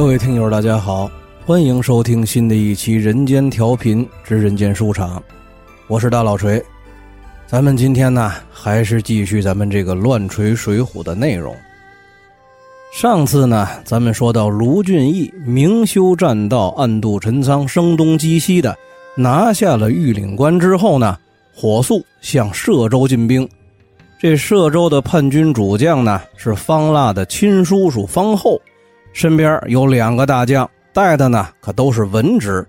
各位听友，大家好，欢迎收听新的一期《人间调频之人间书场》，我是大老锤。咱们今天呢，还是继续咱们这个乱锤水浒的内容。上次呢，咱们说到卢俊义明修栈道，暗度陈仓，声东击西的拿下了玉岭关之后呢，火速向歙州进兵。这歙州的叛军主将呢，是方腊的亲叔叔方厚。身边有两个大将，带的呢可都是文职，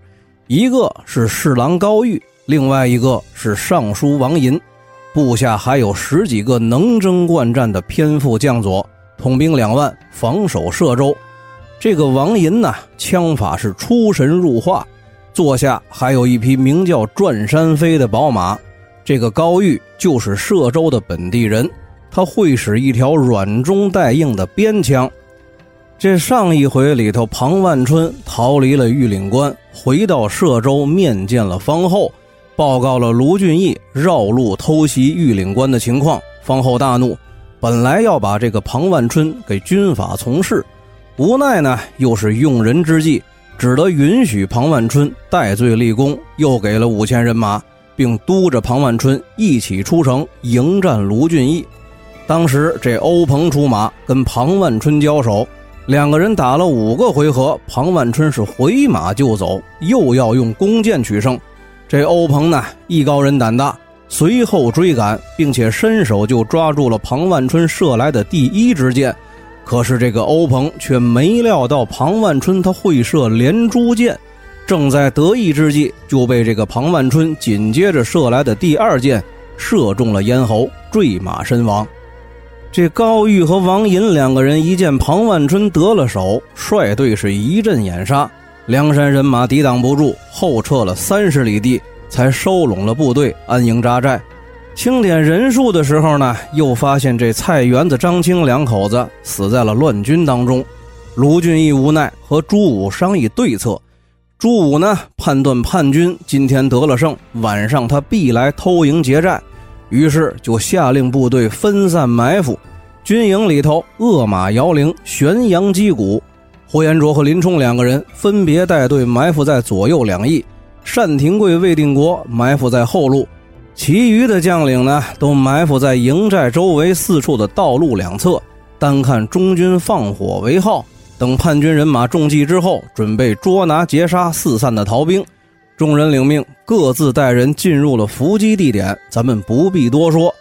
一个是侍郎高玉，另外一个是尚书王寅，部下还有十几个能征惯战的偏副将佐，统兵两万，防守歙州。这个王寅呢，枪法是出神入化，坐下还有一匹名叫转山飞的宝马。这个高玉就是歙州的本地人，他会使一条软中带硬的边枪。这上一回里头，庞万春逃离了玉岭关，回到歙州面见了方后，报告了卢俊义绕路偷袭玉岭关的情况。方后大怒，本来要把这个庞万春给军法从事，无奈呢又是用人之际，只得允许庞万春戴罪立功，又给了五千人马，并督着庞万春一起出城迎战卢俊义。当时这欧鹏出马跟庞万春交手。两个人打了五个回合，庞万春是回马就走，又要用弓箭取胜。这欧鹏呢，艺高人胆大，随后追赶，并且伸手就抓住了庞万春射来的第一支箭。可是这个欧鹏却没料到庞万春他会射连珠箭，正在得意之际，就被这个庞万春紧接着射来的第二箭射中了咽喉，坠马身亡。这高玉和王寅两个人一见庞万春得了手，率队是一阵掩杀，梁山人马抵挡不住，后撤了三十里地，才收拢了部队，安营扎寨。清点人数的时候呢，又发现这蔡元子、张青两口子死在了乱军当中。卢俊义无奈和朱武商议对策，朱武呢判断叛军今天得了胜，晚上他必来偷营劫寨。于是就下令部队分散埋伏，军营里头恶马摇铃，悬羊击鼓。呼延灼和林冲两个人分别带队埋伏在左右两翼，单廷贵、魏定国埋伏在后路，其余的将领呢都埋伏在营寨周围四处的道路两侧，单看中军放火为号。等叛军人马中计之后，准备捉拿截杀四散的逃兵。众人领命，各自带人进入了伏击地点。咱们不必多说。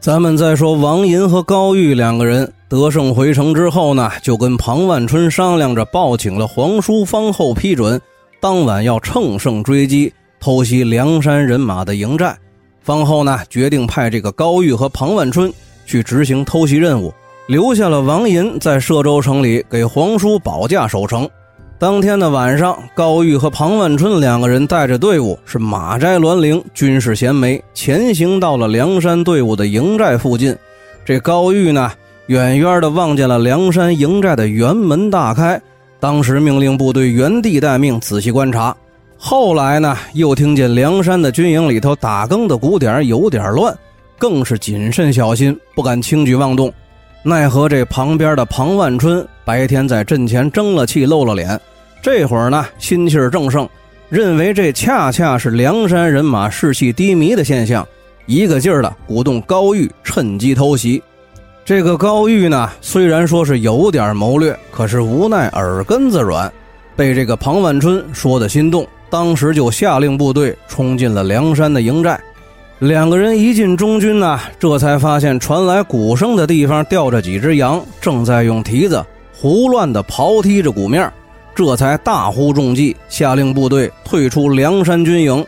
咱们再说王寅和高玉两个人得胜回城之后呢，就跟庞万春商量着报请了皇叔方后批准，当晚要乘胜追击，偷袭梁山人马的营寨。方后呢，决定派这个高玉和庞万春去执行偷袭任务，留下了王寅在歙州城里给皇叔保驾守城。当天的晚上，高玉和庞万春两个人带着队伍是马摘栾铃，军事衔枚，前行到了梁山队伍的营寨附近。这高玉呢，远远的望见了梁山营寨的辕门大开，当时命令部队原地待命，仔细观察。后来呢，又听见梁山的军营里头打更的鼓点有点乱，更是谨慎小心，不敢轻举妄动。奈何这旁边的庞万春白天在阵前争了气，露了脸。这会儿呢，心气正盛，认为这恰恰是梁山人马士气低迷的现象，一个劲儿的鼓动高玉趁机偷袭。这个高玉呢，虽然说是有点谋略，可是无奈耳根子软，被这个庞万春说的心动，当时就下令部队冲进了梁山的营寨。两个人一进中军呢，这才发现传来鼓声的地方吊着几只羊，正在用蹄子胡乱地刨踢着鼓面。这才大呼中计，下令部队退出梁山军营。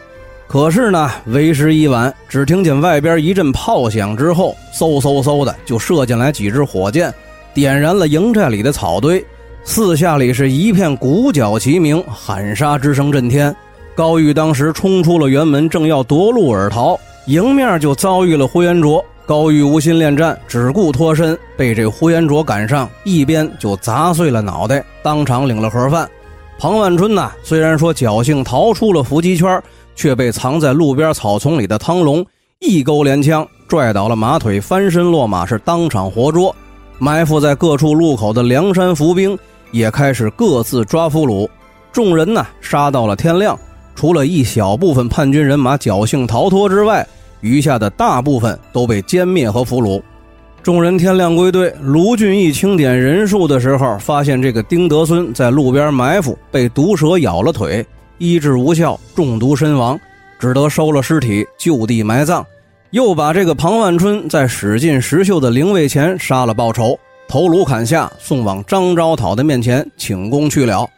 可是呢，为时已晚。只听见外边一阵炮响之后，嗖嗖嗖的就射进来几支火箭，点燃了营寨里的草堆。四下里是一片鼓角齐鸣，喊杀之声震天。高玉当时冲出了辕门，正要夺路而逃，迎面就遭遇了呼延灼。高玉无心恋战，只顾脱身，被这呼延灼赶上，一鞭就砸碎了脑袋，当场领了盒饭。庞万春呢，虽然说侥幸逃出了伏击圈，却被藏在路边草丛里的汤龙一钩连枪拽倒了马腿，翻身落马，是当场活捉。埋伏在各处路口的梁山伏兵也开始各自抓俘虏。众人呢，杀到了天亮，除了一小部分叛军人马侥幸逃脱之外，余下的大部分都被歼灭和俘虏。众人天亮归队，卢俊义清点人数的时候，发现这个丁德孙在路边埋伏，被毒蛇咬了腿，医治无效，中毒身亡，只得收了尸体就地埋葬。又把这个庞万春在史进、石秀的灵位前杀了报仇，头颅砍下，送往张昭讨的面前请功去了。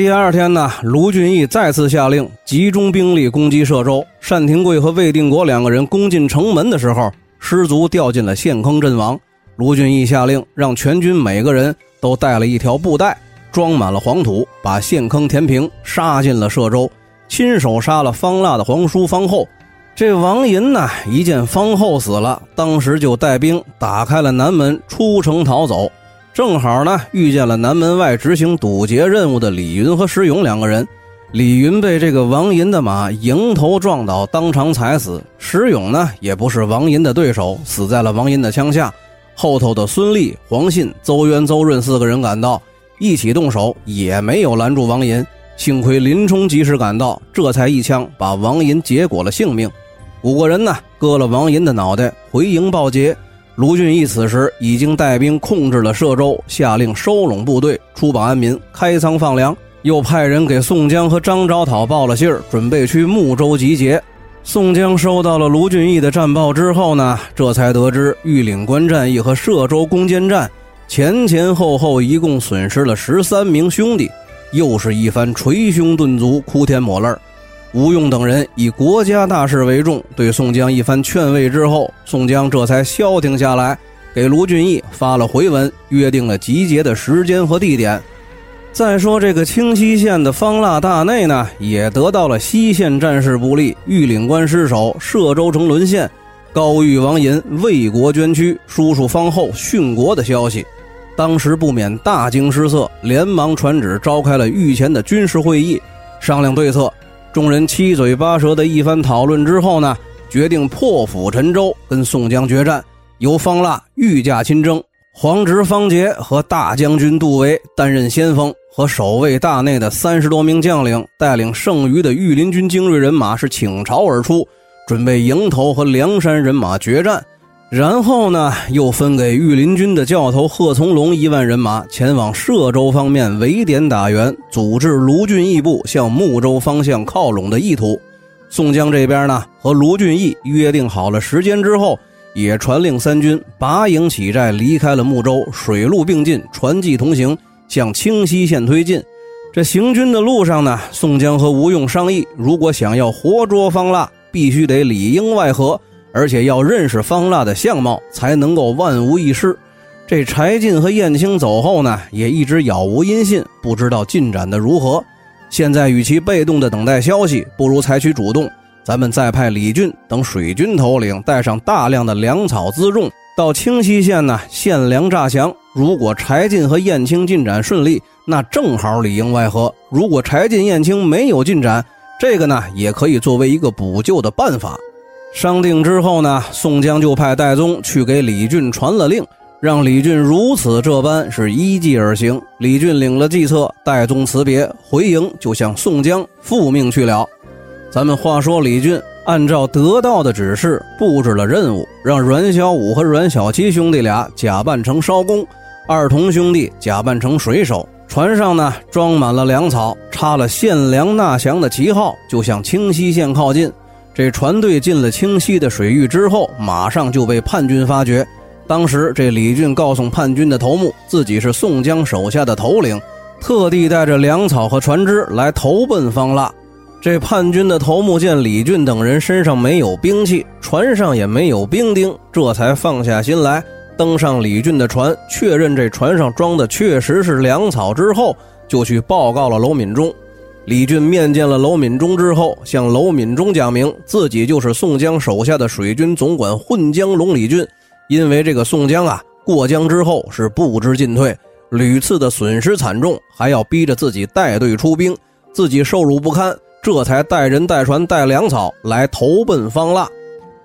第二天呢，卢俊义再次下令集中兵力攻击歙州。单廷贵和魏定国两个人攻进城门的时候。失足掉进了陷坑阵亡。卢俊义下令让全军每个人都带了一条布袋，装满了黄土，把陷坑填平，杀进了歙州，亲手杀了方腊的皇叔方后。这王寅呢，一见方后死了，当时就带兵打开了南门，出城逃走。正好呢，遇见了南门外执行堵截任务的李云和石勇两个人。李云被这个王银的马迎头撞倒，当场踩死。石勇呢，也不是王银的对手，死在了王银的枪下。后头的孙立、黄信、邹渊、邹润四个人赶到，一起动手，也没有拦住王银。幸亏林冲及时赶到，这才一枪把王银结果了性命。五个人呢，割了王银的脑袋，回营报捷。卢俊义此时已经带兵控制了歙州，下令收拢部队，出保安民，开仓放粮。又派人给宋江和张昭讨报了信儿，准备去睦州集结。宋江收到了卢俊义的战报之后呢，这才得知玉岭关战役和歙州攻坚战前前后后一共损失了十三名兄弟，又是一番捶胸顿足、哭天抹泪儿。吴用等人以国家大事为重，对宋江一番劝慰之后，宋江这才消停下来，给卢俊义发了回文，约定了集结的时间和地点。再说这个清溪县的方腊大内呢，也得到了西县战事不利，玉岭关失守，歙州城沦陷，高玉王寅为国捐躯，叔叔方后殉国的消息，当时不免大惊失色，连忙传旨召开了御前的军事会议，商量对策。众人七嘴八舌的一番讨论之后呢，决定破釜沉舟，跟宋江决战，由方腊御驾亲征。皇侄方杰和大将军杜威担任先锋，和守卫大内的三十多名将领带领剩余的御林军精锐人马是倾巢而出，准备迎头和梁山人马决战。然后呢，又分给御林军的教头贺从龙一万人马前往歙州方面围点打援，组织卢俊义部向睦州方向靠拢的意图。宋江这边呢，和卢俊义约定好了时间之后。也传令三军拔营起寨，离开了睦州，水陆并进，船骑同行，向清溪县推进。这行军的路上呢，宋江和吴用商议，如果想要活捉方腊，必须得里应外合，而且要认识方腊的相貌，才能够万无一失。这柴进和燕青走后呢，也一直杳无音信，不知道进展的如何。现在与其被动的等待消息，不如采取主动。咱们再派李俊等水军头领带上大量的粮草辎重到清溪县呢，献粮诈降。如果柴进和燕青进展顺利，那正好里应外合；如果柴进、燕青没有进展，这个呢也可以作为一个补救的办法。商定之后呢，宋江就派戴宗去给李俊传了令，让李俊如此这般是依计而行。李俊领了计策，戴宗辞别回营，就向宋江复命去了。咱们话说，李俊按照得到的指示布置了任务，让阮小五和阮小七兄弟俩假扮成艄公，二童兄弟假扮成水手，船上呢装满了粮草，插了献粮纳降的旗号，就向清溪县靠近。这船队进了清溪的水域之后，马上就被叛军发觉。当时这李俊告诉叛军的头目，自己是宋江手下的头领，特地带着粮草和船只来投奔方腊。这叛军的头目见李俊等人身上没有兵器，船上也没有兵丁，这才放下心来，登上李俊的船，确认这船上装的确实是粮草之后，就去报告了娄敏忠。李俊面见了娄敏忠之后，向娄敏忠讲明自己就是宋江手下的水军总管混江龙李俊，因为这个宋江啊过江之后是不知进退，屡次的损失惨重，还要逼着自己带队出兵，自己受辱不堪。这才带人带船带粮草来投奔方腊。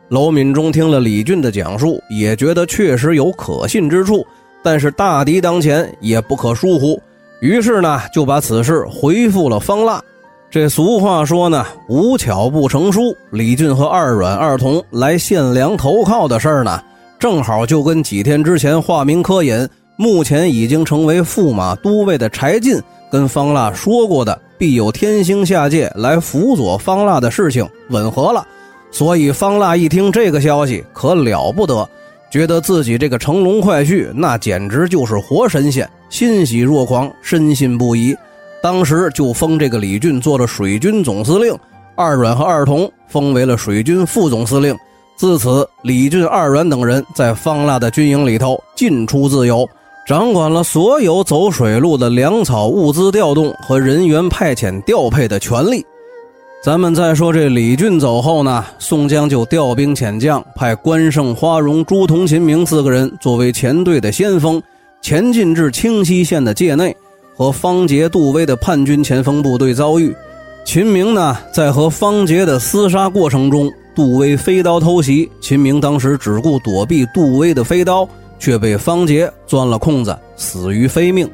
娄敏忠听了李俊的讲述，也觉得确实有可信之处，但是大敌当前，也不可疏忽。于是呢，就把此事回复了方腊。这俗话说呢，无巧不成书。李俊和二阮、二童来献粮投靠的事儿呢，正好就跟几天之前化名柯隐，目前已经成为驸马都尉的柴进跟方腊说过的必有天星下界来辅佐方腊的事情吻合了。所以方腊一听这个消息，可了不得，觉得自己这个乘龙快婿那简直就是活神仙，欣喜若狂，深信不疑。当时就封这个李俊做了水军总司令，二阮和二童封为了水军副总司令。自此，李俊、二阮等人在方腊的军营里头进出自由，掌管了所有走水路的粮草物资调动和人员派遣调配的权利。咱们再说这李俊走后呢，宋江就调兵遣将，派关胜、花荣、朱仝、秦明四个人作为前队的先锋，前进至清溪县的界内。和方杰、杜威的叛军前锋部队遭遇，秦明呢在和方杰的厮杀过程中，杜威飞刀偷袭，秦明当时只顾躲避杜威的飞刀，却被方杰钻了空子，死于非命。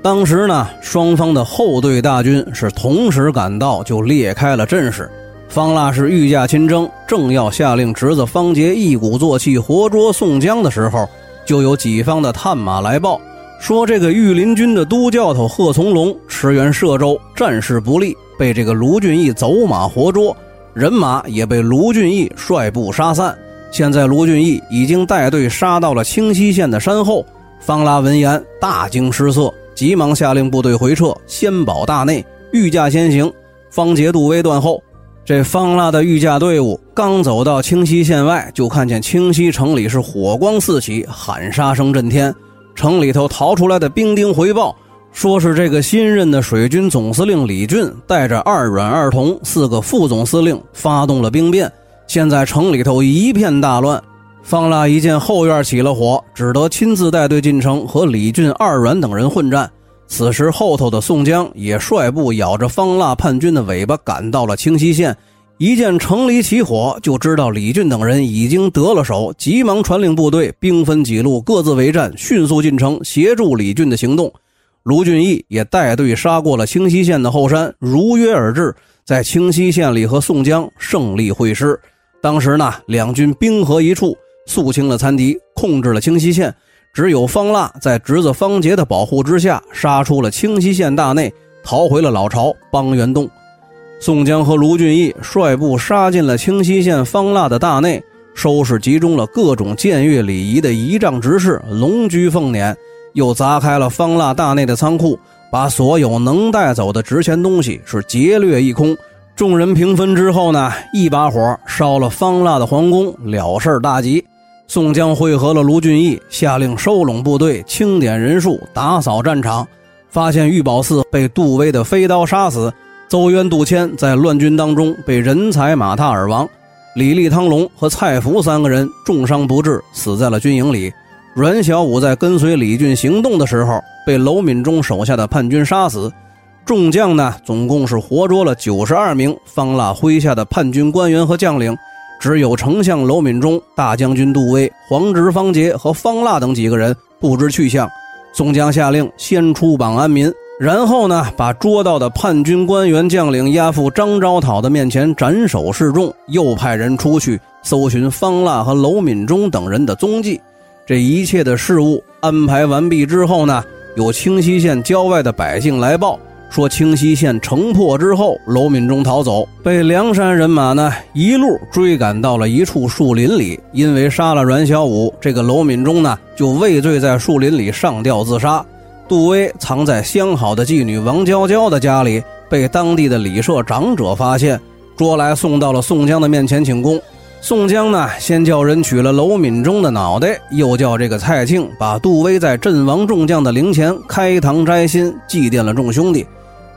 当时呢，双方的后队大军是同时赶到，就裂开了阵势。方腊是御驾亲征，正要下令侄子方杰一鼓作气活捉宋江的时候，就有己方的探马来报。说这个御林军的都教头贺从龙驰援歙州，战事不利，被这个卢俊义走马活捉，人马也被卢俊义率部杀散。现在卢俊义已经带队杀到了清溪县的山后。方腊闻言大惊失色，急忙下令部队回撤，先保大内，御驾先行。方杰、杜威断后。这方腊的御驾队伍刚走到清溪县外，就看见清溪城里是火光四起，喊杀声震天。城里头逃出来的兵丁回报，说是这个新任的水军总司令李俊带着二阮、二童四个副总司令发动了兵变，现在城里头一片大乱。方腊一见后院起了火，只得亲自带队进城和李俊、二阮等人混战。此时后头的宋江也率部咬着方腊叛军的尾巴赶到了清溪县。一见城里起火，就知道李俊等人已经得了手，急忙传令部队兵分几路，各自为战，迅速进城协助李俊的行动。卢俊义也带队杀过了清溪县的后山，如约而至，在清溪县里和宋江胜利会师。当时呢，两军兵合一处，肃清了残敌，控制了清溪县。只有方腊在侄子方杰的保护之下，杀出了清溪县大内，逃回了老巢邦元洞。宋江和卢俊义率部杀进了清溪县方腊的大内，收拾集中了各种僭越礼仪的仪仗执事，龙居凤辇，又砸开了方腊大内的仓库，把所有能带走的值钱东西是劫掠一空。众人平分之后呢，一把火烧了方腊的皇宫，了事大吉。宋江会合了卢俊义，下令收拢部队，清点人数，打扫战场，发现玉宝寺被杜威的飞刀杀死。邹渊、杜迁在乱军当中被人才马踏而亡，李立、汤龙和蔡福三个人重伤不治，死在了军营里。阮小五在跟随李俊行动的时候，被娄敏忠手下的叛军杀死。众将呢，总共是活捉了九十二名方腊麾下的叛军官员和将领，只有丞相娄敏忠、大将军杜威、黄直、方杰和方腊等几个人不知去向。宋江下令先出榜安民。然后呢，把捉到的叛军官员将领押赴张昭讨的面前斩首示众，又派人出去搜寻方腊和娄敏忠等人的踪迹。这一切的事务安排完毕之后呢，有清溪县郊外的百姓来报说，清溪县城破之后，娄敏忠逃走，被梁山人马呢一路追赶到了一处树林里。因为杀了阮小五，这个娄敏忠呢就畏罪在树林里上吊自杀。杜威藏在相好的妓女王娇娇的家里，被当地的礼社长者发现，捉来送到了宋江的面前请功。宋江呢，先叫人取了娄敏忠的脑袋，又叫这个蔡庆把杜威在阵亡众将的灵前开堂摘心，祭奠了众兄弟。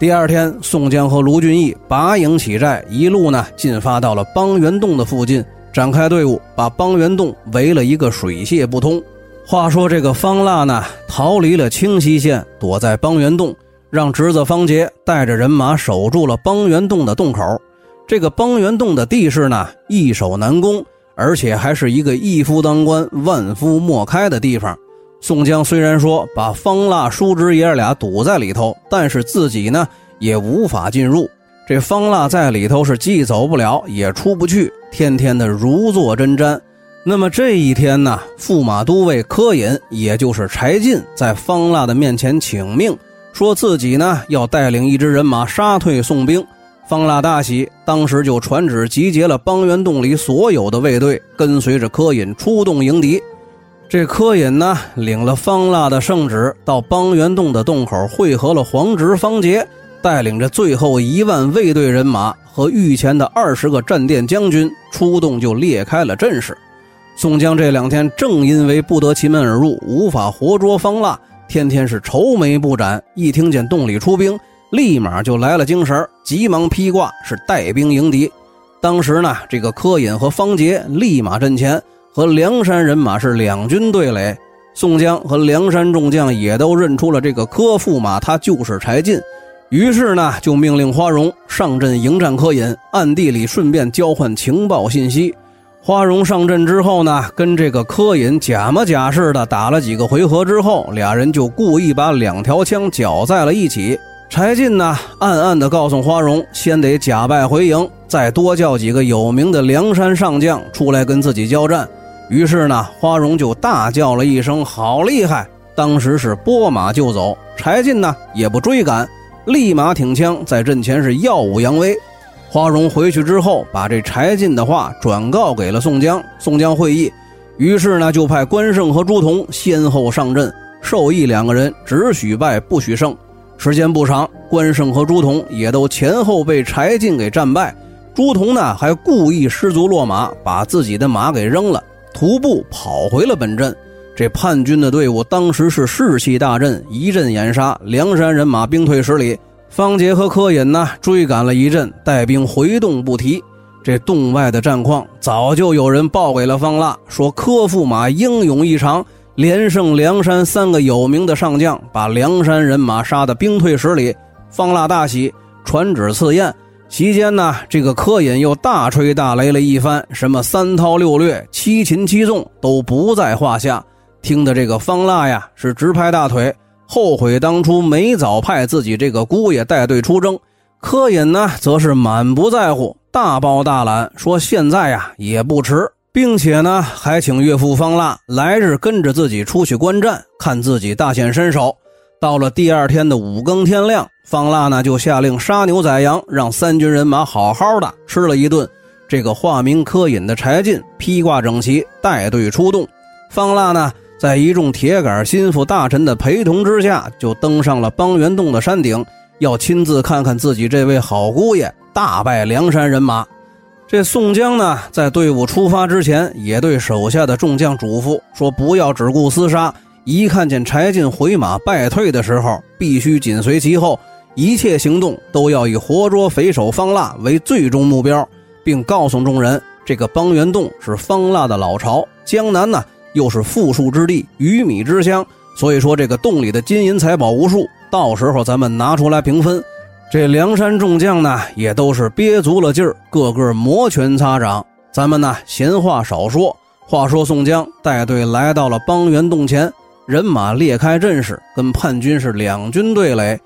第二天，宋江和卢俊义拔营起寨，一路呢进发到了邦元洞的附近，展开队伍，把邦元洞围了一个水泄不通。话说这个方腊呢，逃离了清溪县，躲在邦元洞，让侄子方杰带着人马守住了邦元洞的洞口。这个邦元洞的地势呢，易守难攻，而且还是一个一夫当关、万夫莫开的地方。宋江虽然说把方腊、叔侄爷俩堵在里头，但是自己呢也无法进入。这方腊在里头是既走不了也出不去，天天的如坐针毡。那么这一天呢，驸马都尉柯隐，也就是柴进，在方腊的面前请命，说自己呢要带领一支人马杀退宋兵。方腊大喜，当时就传旨集结了邦元洞里所有的卫队，跟随着柯隐出动迎敌。这柯隐呢，领了方腊的圣旨，到邦元洞的洞口汇合了黄直、方杰，带领着最后一万卫队人马和御前的二十个战殿将军出洞，就列开了阵势。宋江这两天正因为不得其门而入，无法活捉方腊，天天是愁眉不展。一听见洞里出兵，立马就来了精神，急忙披挂，是带兵迎敌。当时呢，这个柯隐和方杰立马阵前。和梁山人马是两军对垒，宋江和梁山众将也都认出了这个柯驸马，他就是柴进，于是呢就命令花荣上阵迎战柯隐，暗地里顺便交换情报信息。花荣上阵之后呢，跟这个柯隐假模假式的打了几个回合之后，俩人就故意把两条枪搅在了一起。柴进呢，暗暗地告诉花荣，先得假败回营，再多叫几个有名的梁山上将出来跟自己交战。于是呢，花荣就大叫了一声：“好厉害！”当时是拨马就走。柴进呢也不追赶，立马挺枪在阵前是耀武扬威。花荣回去之后，把这柴进的话转告给了宋江。宋江会意，于是呢就派关胜和朱仝先后上阵，授意两个人只许败不许胜。时间不长，关胜和朱仝也都前后被柴进给战败。朱仝呢还故意失足落马，把自己的马给扔了。徒步跑回了本镇，这叛军的队伍当时是士气大振，一阵掩杀，梁山人马兵退十里。方杰和柯隐呢追赶了一阵，带兵回洞不提。这洞外的战况早就有人报给了方腊，说柯驸马英勇异常，连胜梁山三个有名的上将，把梁山人马杀得兵退十里。方腊大喜，传旨赐宴。期间呢，这个柯隐又大吹大擂了一番，什么三韬六略、七擒七纵都不在话下。听的这个方腊呀是直拍大腿，后悔当初没早派自己这个姑爷带队出征。柯隐呢则是满不在乎，大包大揽说现在呀也不迟，并且呢还请岳父方腊来日跟着自己出去观战，看自己大显身手。到了第二天的五更天亮，方腊呢就下令杀牛宰羊，让三军人马好好的吃了一顿。这个化名柯隐的柴进披挂整齐，带队出动。方腊呢，在一众铁杆心腹大臣的陪同之下，就登上了邦元洞的山顶，要亲自看看自己这位好姑爷大败梁山人马。这宋江呢，在队伍出发之前，也对手下的众将嘱咐说：“不要只顾厮杀。”一看见柴进回马败退的时候，必须紧随其后，一切行动都要以活捉匪首方腊为最终目标，并告诉众人，这个邦元洞是方腊的老巢，江南呢又是富庶之地，鱼米之乡，所以说这个洞里的金银财宝无数，到时候咱们拿出来平分。这梁山众将呢，也都是憋足了劲儿，个个摩拳擦掌。咱们呢闲话少说，话说宋江带队来到了邦元洞前。人马列开阵势，跟叛军是两军对垒。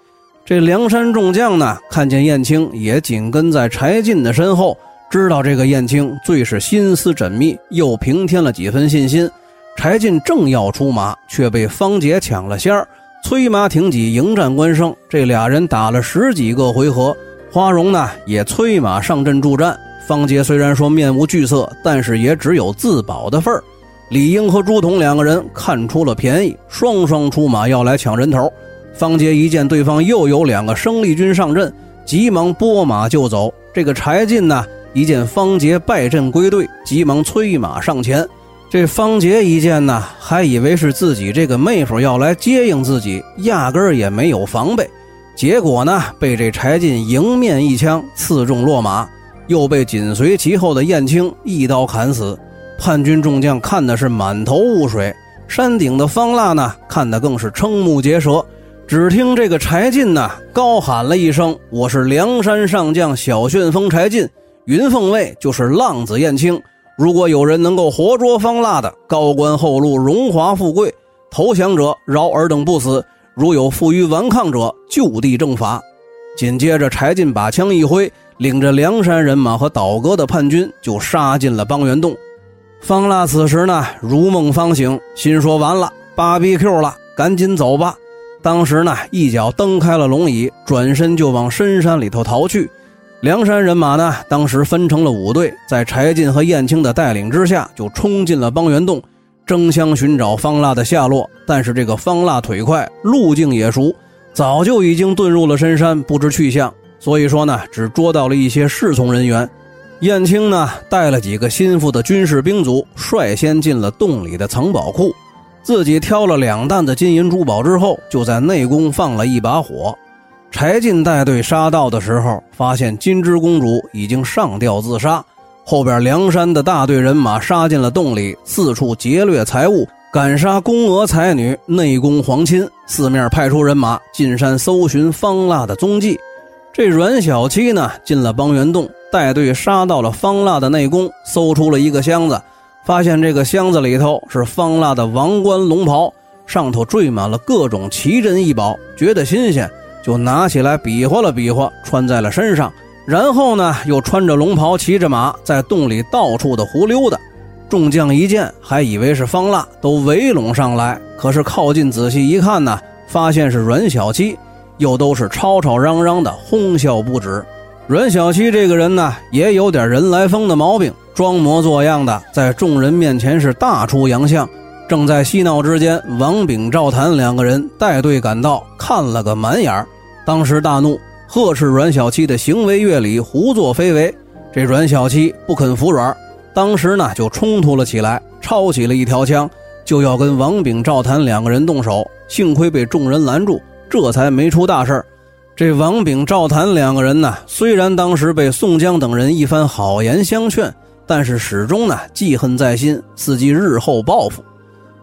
这梁山众将呢，看见燕青也紧跟在柴进的身后，知道这个燕青最是心思缜密，又平添了几分信心。柴进正要出马，却被方杰抢了先儿，催马挺戟迎战关胜。这俩人打了十几个回合，花荣呢也催马上阵助战。方杰虽然说面无惧色，但是也只有自保的份儿。李英和朱仝两个人看出了便宜，双双出马要来抢人头。方杰一见对方又有两个生力军上阵，急忙拨马就走。这个柴进呢，一见方杰败阵归队，急忙催马上前。这方杰一见呢，还以为是自己这个妹夫要来接应自己，压根儿也没有防备。结果呢，被这柴进迎面一枪刺中落马，又被紧随其后的燕青一刀砍死。叛军众将看的是满头雾水，山顶的方腊呢，看的更是瞠目结舌。只听这个柴进呢，高喊了一声：“我是梁山上将小旋风柴进，云凤卫就是浪子燕青。如果有人能够活捉方腊的，高官厚禄，荣华富贵，投降者饶尔等不死，如有负隅顽抗者，就地正法。紧接着，柴进把枪一挥，领着梁山人马和倒戈的叛军就杀进了邦元洞。方腊此时呢，如梦方醒，心说完了，芭比 Q 了，赶紧走吧。当时呢，一脚蹬开了龙椅，转身就往深山里头逃去。梁山人马呢，当时分成了五队，在柴进和燕青的带领之下，就冲进了邦元洞，争相寻找方腊的下落。但是这个方腊腿快，路径也熟，早就已经遁入了深山，不知去向。所以说呢，只捉到了一些侍从人员。燕青呢，带了几个心腹的军事兵卒，率先进了洞里的藏宝库，自己挑了两担子金银珠宝之后，就在内宫放了一把火。柴进带队杀到的时候，发现金枝公主已经上吊自杀。后边梁山的大队人马杀进了洞里，四处劫掠财物，赶杀宫娥才女，内宫皇亲。四面派出人马进山搜寻方腊的踪迹。这阮小七呢，进了邦元洞，带队杀到了方腊的内宫，搜出了一个箱子，发现这个箱子里头是方腊的王冠龙袍，上头缀满了各种奇珍异宝，觉得新鲜。就拿起来比划了比划，穿在了身上，然后呢，又穿着龙袍，骑着马，在洞里到处的胡溜达。众将一见，还以为是方腊，都围拢上来。可是靠近仔细一看呢，发现是阮小七，又都是吵吵嚷嚷的，哄笑不止。阮小七这个人呢，也有点人来疯的毛病，装模作样的在众人面前是大出洋相。正在嬉闹之间，王炳、赵谭两个人带队赶到，看了个满眼儿。当时大怒，呵斥阮小七的行为越礼、胡作非为。这阮小七不肯服软，当时呢就冲突了起来，抄起了一条枪，就要跟王炳、赵谭两个人动手。幸亏被众人拦住，这才没出大事儿这王炳、赵谭两个人呢，虽然当时被宋江等人一番好言相劝，但是始终呢记恨在心，伺机日后报复。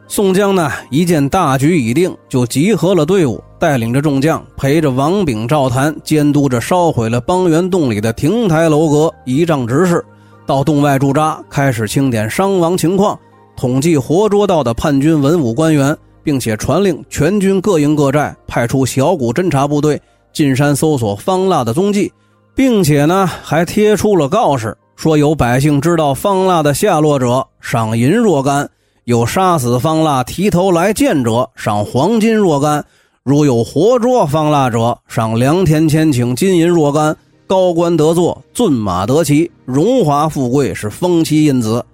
宋江呢一见大局已定，就集合了队伍。带领着众将，陪着王炳、赵谭，监督着烧毁了邦元洞里的亭台楼阁、仪仗执事，到洞外驻扎，开始清点伤亡情况，统计活捉到的叛军文武官员，并且传令全军各营各寨派出小股侦察部队进山搜索方腊的踪迹，并且呢还贴出了告示，说有百姓知道方腊的下落者，赏银若干；有杀死方腊提头来见者，赏黄金若干。如有活捉方腊者，赏良田千顷，金银若干；高官得坐，骏马得骑，荣华富贵是风妻印子。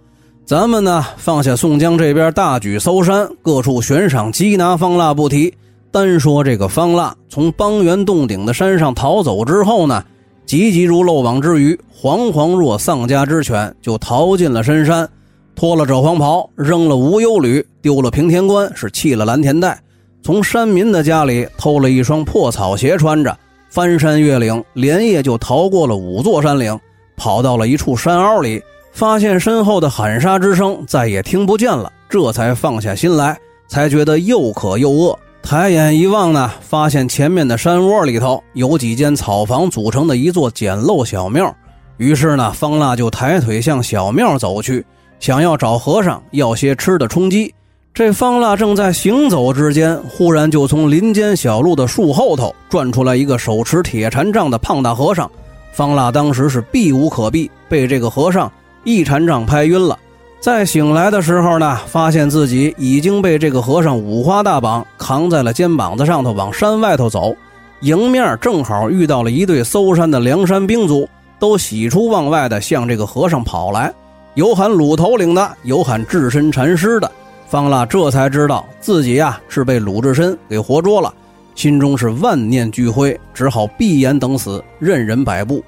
咱们呢，放下宋江这边大举搜山，各处悬赏缉拿方腊不提，单说这个方腊从邦元洞顶的山上逃走之后呢，急急如漏网之鱼，惶惶若丧家之犬，就逃进了深山，脱了赭黄袍，扔了无忧履，丢了平天冠，是弃了蓝田带。从山民的家里偷了一双破草鞋穿着，翻山越岭，连夜就逃过了五座山岭，跑到了一处山凹里，发现身后的喊杀之声再也听不见了，这才放下心来，才觉得又渴又饿。抬眼一望呢，发现前面的山窝里头有几间草房组成的一座简陋小庙，于是呢，方腊就抬腿向小庙走去，想要找和尚要些吃的充饥。这方腊正在行走之间，忽然就从林间小路的树后头转出来一个手持铁禅杖的胖大和尚。方腊当时是避无可避，被这个和尚一禅杖拍晕了。在醒来的时候呢，发现自己已经被这个和尚五花大绑扛在了肩膀子上头，往山外头走。迎面正好遇到了一队搜山的梁山兵卒，都喜出望外的向这个和尚跑来，有喊鲁头领的，有喊智深禅师的。方腊这才知道自己呀是被鲁智深给活捉了，心中是万念俱灰，只好闭眼等死，任人摆布。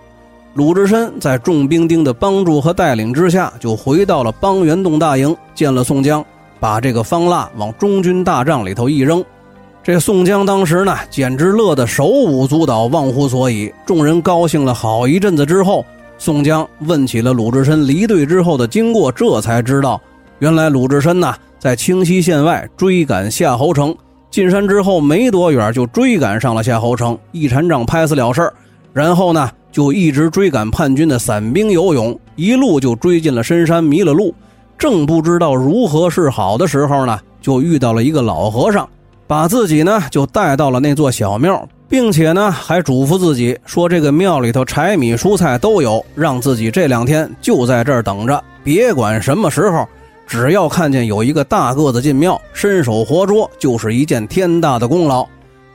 鲁智深在众兵丁的帮助和带领之下，就回到了邦元洞大营，见了宋江，把这个方腊往中军大帐里头一扔。这宋江当时呢，简直乐得手舞足蹈，忘乎所以。众人高兴了好一阵子之后，宋江问起了鲁智深离队之后的经过，这才知道，原来鲁智深呐。在清溪县外追赶夏侯成，进山之后没多远就追赶上了夏侯成，一禅杖拍死了事儿。然后呢，就一直追赶叛军的散兵游勇，一路就追进了深山，迷了路，正不知道如何是好的时候呢，就遇到了一个老和尚，把自己呢就带到了那座小庙，并且呢还嘱咐自己说这个庙里头柴米蔬菜都有，让自己这两天就在这儿等着，别管什么时候，只要看见有一个大个子进庙，伸手活捉，就是一件天大的功劳。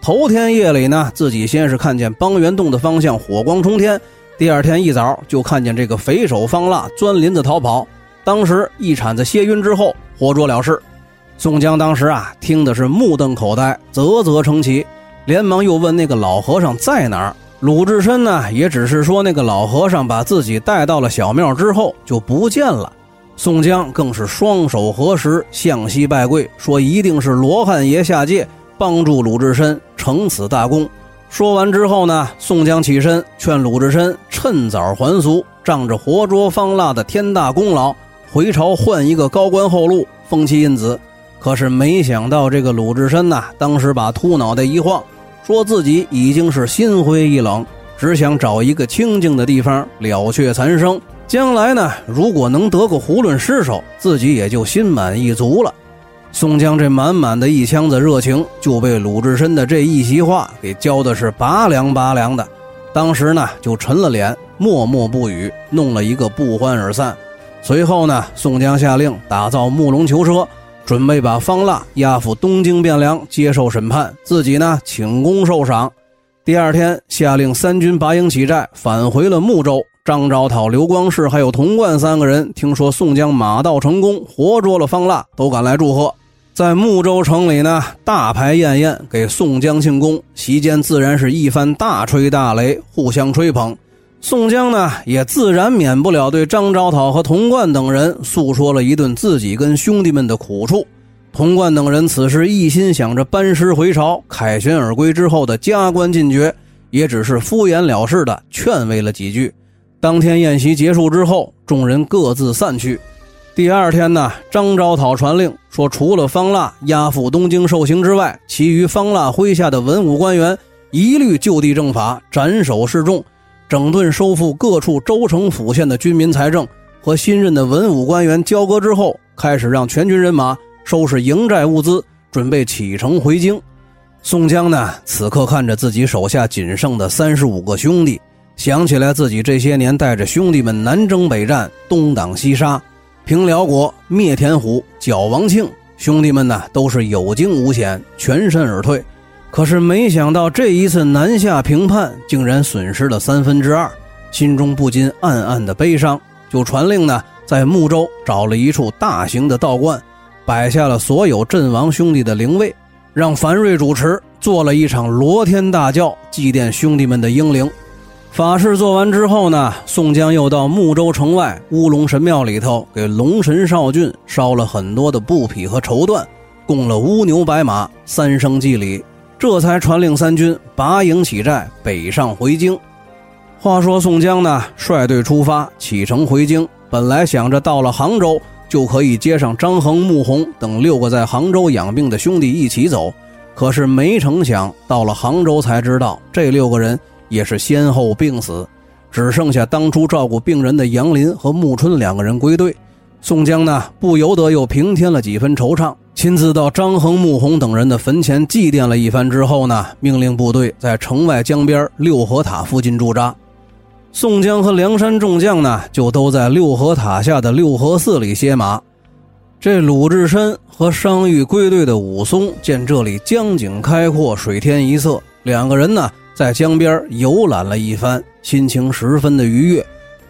头天夜里呢，自己先是看见邦源洞的方向火光冲天，第二天一早就看见这个匪首方腊钻林子逃跑。当时一铲子歇晕之后，活捉了事。宋江当时啊，听的是目瞪口呆，啧啧称奇，连忙又问那个老和尚在哪儿。鲁智深呢，也只是说那个老和尚把自己带到了小庙之后就不见了。宋江更是双手合十，向西拜跪，说一定是罗汉爷下界帮助鲁智深成此大功。说完之后呢，宋江起身劝鲁智深趁早还俗，仗着活捉方腊的天大功劳。回朝换一个高官厚禄，封其印子。可是没想到这个鲁智深呐，当时把秃脑袋一晃，说自己已经是心灰意冷，只想找一个清静的地方了却残生。将来呢，如果能得个囫囵尸首，自己也就心满意足了。宋江这满满的一腔子热情，就被鲁智深的这一席话给浇的是拔凉拔凉的。当时呢，就沉了脸，默默不语，弄了一个不欢而散。随后呢，宋江下令打造木龙囚车，准备把方腊押赴东京汴梁接受审判，自己呢请功受赏。第二天，下令三军拔营起寨，返回了睦州。张昭讨、刘光世还有童贯三个人，听说宋江马到成功，活捉了方腊，都赶来祝贺。在睦州城里呢，大排宴宴，给宋江庆功。席间自然是一番大吹大擂，互相吹捧。宋江呢，也自然免不了对张昭讨和童贯等人诉说了一顿自己跟兄弟们的苦处。童贯等人此时一心想着班师回朝、凯旋而归之后的加官进爵，也只是敷衍了事的劝慰了几句。当天宴席结束之后，众人各自散去。第二天呢，张昭讨传令说，除了方腊押赴东京受刑之外，其余方腊麾下的文武官员一律就地正法，斩首示众。整顿收复各处州城府县的军民财政，和新任的文武官员交割之后，开始让全军人马收拾营寨物资，准备启程回京。宋江呢，此刻看着自己手下仅剩的三十五个兄弟，想起来自己这些年带着兄弟们南征北战、东挡西杀，平辽国、灭田虎、剿王庆，兄弟们呢都是有惊无险，全身而退。可是没想到这一次南下平叛，竟然损失了三分之二，心中不禁暗暗的悲伤，就传令呢，在睦州找了一处大型的道观，摆下了所有阵亡兄弟的灵位，让樊瑞主持，做了一场罗天大教，祭奠兄弟们的英灵。法事做完之后呢，宋江又到睦州城外乌龙神庙里头，给龙神少俊烧了很多的布匹和绸缎，供了乌牛白马，三生祭礼。这才传令三军拔营起寨，北上回京。话说宋江呢，率队出发，启程回京。本来想着到了杭州就可以接上张衡、穆弘等六个在杭州养病的兄弟一起走，可是没成想到了杭州才知道，这六个人也是先后病死，只剩下当初照顾病人的杨林和穆春两个人归队。宋江呢，不由得又平添了几分惆怅。亲自到张衡、穆弘等人的坟前祭奠了一番之后呢，命令部队在城外江边六合塔附近驻扎。宋江和梁山众将呢，就都在六合塔下的六合寺里歇马。这鲁智深和伤愈归队的武松见这里江景开阔，水天一色，两个人呢在江边游览了一番，心情十分的愉悦。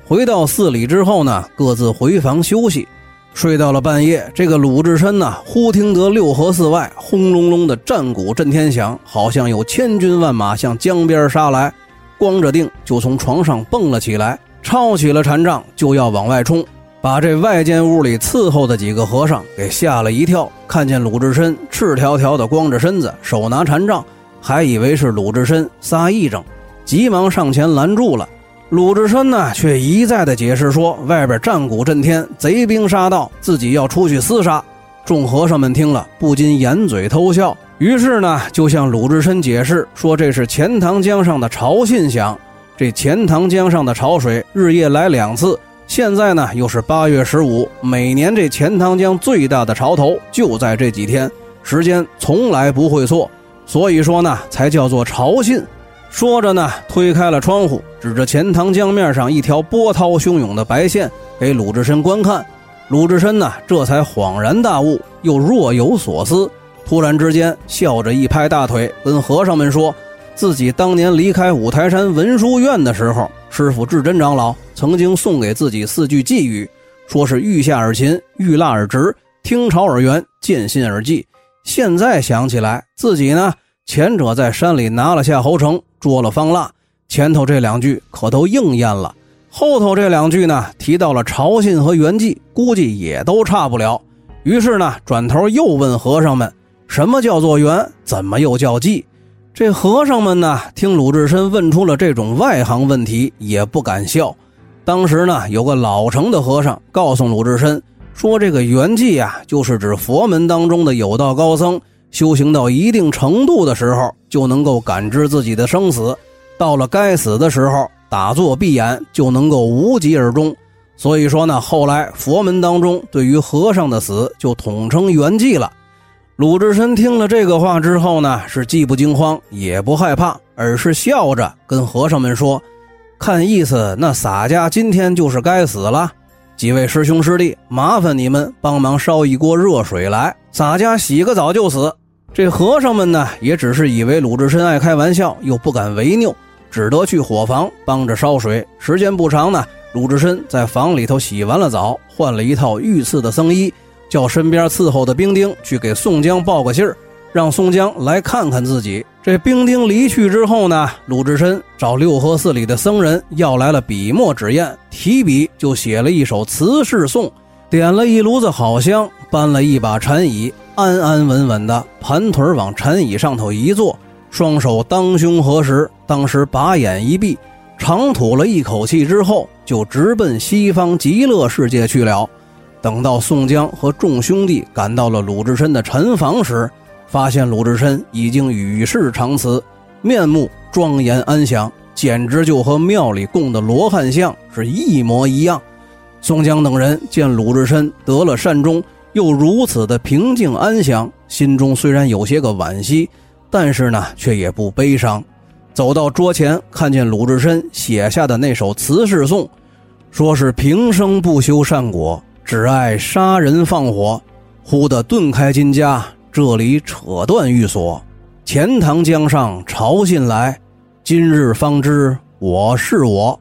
回到寺里之后呢，各自回房休息。睡到了半夜，这个鲁智深呢，忽听得六合寺外轰隆隆的战鼓震天响，好像有千军万马向江边杀来。光着腚就从床上蹦了起来，抄起了禅杖就要往外冲，把这外间屋里伺候的几个和尚给吓了一跳。看见鲁智深赤条条的光着身子，手拿禅杖，还以为是鲁智深撒癔症，急忙上前拦住了。鲁智深呢，却一再的解释说，外边战鼓震天，贼兵杀到，自己要出去厮杀。众和尚们听了，不禁掩嘴偷笑。于是呢，就向鲁智深解释说，这是钱塘江上的潮信响。这钱塘江上的潮水日夜来两次，现在呢，又是八月十五，每年这钱塘江最大的潮头就在这几天，时间从来不会错，所以说呢，才叫做潮信。说着呢，推开了窗户，指着钱塘江面上一条波涛汹涌的白线给鲁智深观看。鲁智深呢，这才恍然大悟，又若有所思。突然之间，笑着一拍大腿，跟和尚们说：“自己当年离开五台山文殊院的时候，师傅智真长老曾经送给自己四句寄语，说是欲下而勤，欲辣而直，听潮而圆，见信而记。现在想起来，自己呢，前者在山里拿了夏侯成。”捉了方腊，前头这两句可都应验了，后头这两句呢提到了朝信和圆寂，估计也都差不了。于是呢，转头又问和尚们：“什么叫做圆？怎么又叫寂？”这和尚们呢，听鲁智深问出了这种外行问题，也不敢笑。当时呢，有个老成的和尚告诉鲁智深说：“这个圆寂啊，就是指佛门当中的有道高僧。”修行到一定程度的时候，就能够感知自己的生死，到了该死的时候，打坐闭眼就能够无疾而终。所以说呢，后来佛门当中对于和尚的死就统称圆寂了。鲁智深听了这个话之后呢，是既不惊慌也不害怕，而是笑着跟和尚们说：“看意思，那洒家今天就是该死了。几位师兄师弟，麻烦你们帮忙烧一锅热水来，洒家洗个澡就死。”这和尚们呢，也只是以为鲁智深爱开玩笑，又不敢违拗，只得去火房帮着烧水。时间不长呢，鲁智深在房里头洗完了澡，换了一套御赐的僧衣，叫身边伺候的兵丁去给宋江报个信儿，让宋江来看看自己。这兵丁离去之后呢，鲁智深找六合寺里的僧人要来了笔墨纸砚，提笔就写了一首辞世颂，点了一炉子好香，搬了一把禅椅。安安稳稳的盘腿往禅椅上头一坐，双手当胸合十，当时把眼一闭，长吐了一口气之后，就直奔西方极乐世界去了。等到宋江和众兄弟赶到了鲁智深的禅房时，发现鲁智深已经与世长辞，面目庄严安详，简直就和庙里供的罗汉像是一模一样。宋江等人见鲁智深得了善终。又如此的平静安详，心中虽然有些个惋惜，但是呢，却也不悲伤。走到桌前，看见鲁智深写下的那首辞世颂，说是平生不修善果，只爱杀人放火。忽的顿开金枷，这里扯断玉锁，钱塘江上潮信来，今日方知我是我。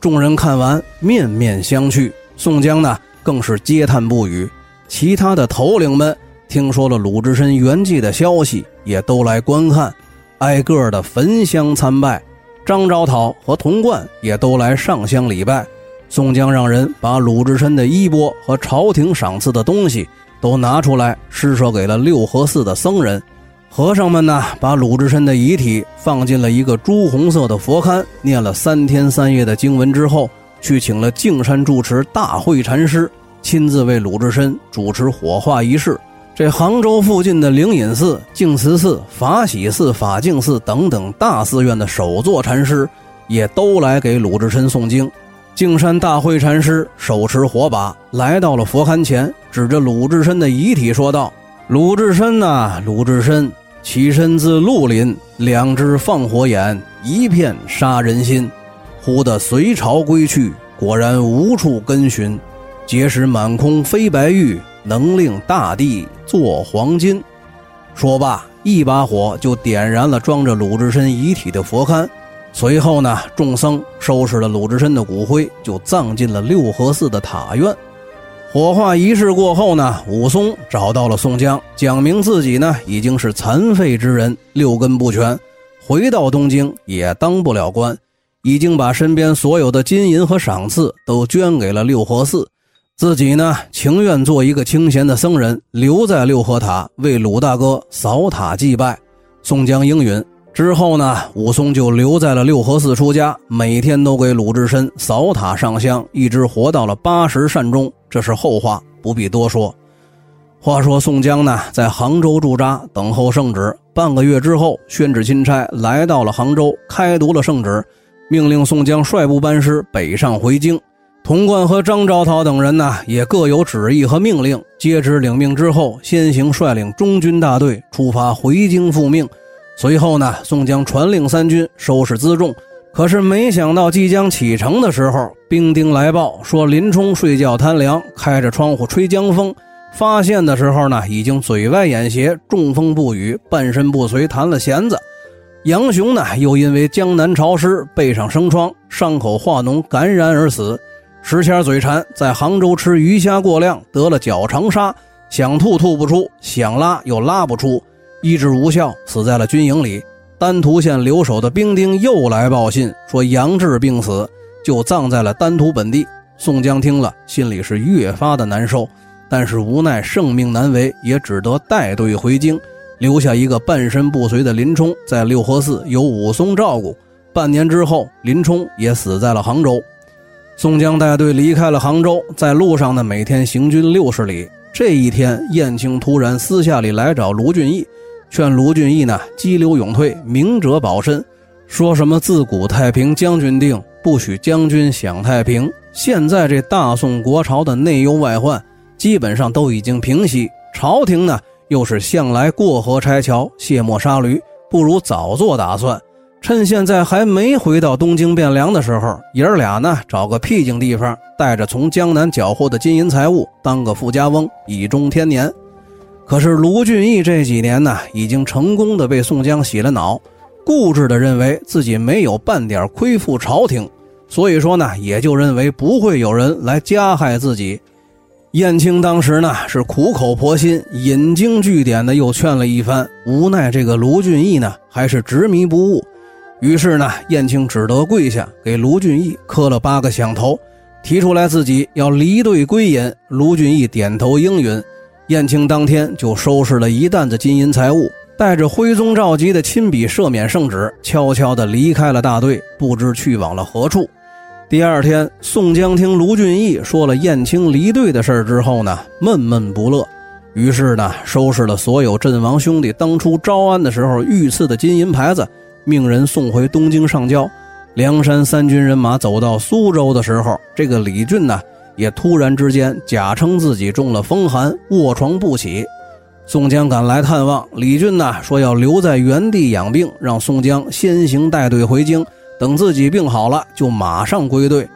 众人看完，面面相觑。宋江呢，更是嗟叹不语。其他的头领们听说了鲁智深圆寂的消息，也都来观看，挨个的焚香参拜。张昭讨和童贯也都来上香礼拜。宋江让人把鲁智深的衣钵和朝廷赏赐的东西都拿出来施舍给了六合寺的僧人。和尚们呢，把鲁智深的遗体放进了一个朱红色的佛龛，念了三天三夜的经文之后，去请了径山住持大慧禅师。亲自为鲁智深主持火化仪式。这杭州附近的灵隐寺、净慈寺、法喜寺、法净寺等等大寺院的首座禅师，也都来给鲁智深诵经。净山大慧禅师手持火把，来到了佛龛前，指着鲁智深的遗体说道：“鲁智深呐，鲁智深，起身自绿林，两只放火眼，一片杀人心。忽得随潮归去，果然无处根寻。”结识满空飞白玉，能令大地做黄金。说罢，一把火就点燃了装着鲁智深遗体的佛龛。随后呢，众僧收拾了鲁智深的骨灰，就葬进了六合寺的塔院。火化仪式过后呢，武松找到了宋江，讲明自己呢已经是残废之人，六根不全，回到东京也当不了官，已经把身边所有的金银和赏赐都捐给了六合寺。自己呢，情愿做一个清闲的僧人，留在六合塔为鲁大哥扫塔祭拜。宋江应允之后呢，武松就留在了六合寺出家，每天都给鲁智深扫塔上香，一直活到了八十善终。这是后话，不必多说。话说宋江呢，在杭州驻扎，等候圣旨。半个月之后，宣旨钦差来到了杭州，开读了圣旨，命令宋江率部班师北上回京。童贯和张昭涛等人呢，也各有旨意和命令。接旨领命之后，先行率领中军大队出发回京复命。随后呢，宋江传令三军收拾辎重。可是没想到，即将启程的时候，兵丁来报说林冲睡觉贪凉，开着窗户吹江风。发现的时候呢，已经嘴歪眼斜，中风不语，半身不遂，弹了弦子。杨雄呢，又因为江南潮湿，背上生疮，伤口化脓，感染而死。石谦嘴馋，在杭州吃鱼虾过量，得了脚长沙，想吐吐不出，想拉又拉不出，医治无效，死在了军营里。丹徒县留守的兵丁又来报信，说杨志病死，就葬在了丹徒本地。宋江听了，心里是越发的难受，但是无奈圣命难违，也只得带队回京。留下一个半身不遂的林冲在六合寺由武松照顾。半年之后，林冲也死在了杭州。宋江带队离开了杭州，在路上呢，每天行军六十里。这一天，燕青突然私下里来找卢俊义，劝卢俊义呢激流勇退，明哲保身，说什么自古太平将军定，不许将军享太平。现在这大宋国朝的内忧外患基本上都已经平息，朝廷呢。又是向来过河拆桥、卸磨杀驴，不如早做打算，趁现在还没回到东京汴梁的时候，爷儿俩呢找个僻静地方，带着从江南缴获的金银财物，当个富家翁，以终天年。可是卢俊义这几年呢，已经成功的被宋江洗了脑，固执的认为自己没有半点亏负朝廷，所以说呢，也就认为不会有人来加害自己。燕青当时呢是苦口婆心、引经据典的又劝了一番，无奈这个卢俊义呢还是执迷不悟，于是呢燕青只得跪下给卢俊义磕了八个响头，提出来自己要离队归隐。卢俊义点头应允，燕青当天就收拾了一担子金银财物，带着徽宗赵佶的亲笔赦免圣旨，悄悄地离开了大队，不知去往了何处。第二天，宋江听卢俊义说了燕青离队的事儿之后呢，闷闷不乐。于是呢，收拾了所有阵亡兄弟当初招安的时候御赐的金银牌子，命人送回东京上交。梁山三军人马走到苏州的时候，这个李俊呢，也突然之间假称自己中了风寒，卧床不起。宋江赶来探望李俊呢，说要留在原地养病，让宋江先行带队回京。等自己病好了，就马上归队。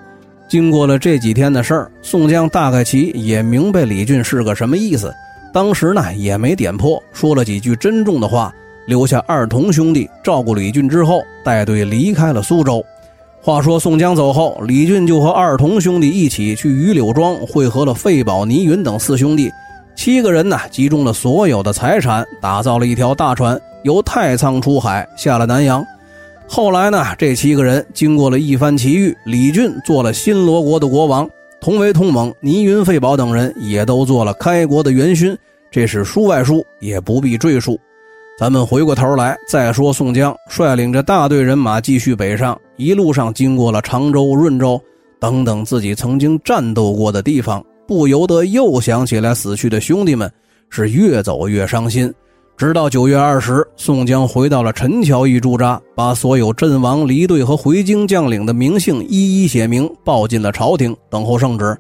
经过了这几天的事儿，宋江大概其也明白李俊是个什么意思。当时呢，也没点破，说了几句珍重的话，留下二童兄弟照顾李俊之后，带队离开了苏州。话说宋江走后，李俊就和二童兄弟一起去榆柳庄会合了费宝、倪云等四兄弟。七个人呢，集中了所有的财产，打造了一条大船，由太仓出海，下了南洋。后来呢，这七个人经过了一番奇遇，李俊做了新罗国的国王，同为同盟，倪云、费宝等人也都做了开国的元勋。这是书外书，也不必赘述。咱们回过头来再说，宋江率领着大队人马继续北上，一路上经过了常州、润州等等自己曾经战斗过的地方，不由得又想起来死去的兄弟们，是越走越伤心。直到九月二十，宋江回到了陈桥驿驻扎，把所有阵亡离队和回京将领的名姓一一写明，报进了朝廷，等候圣旨。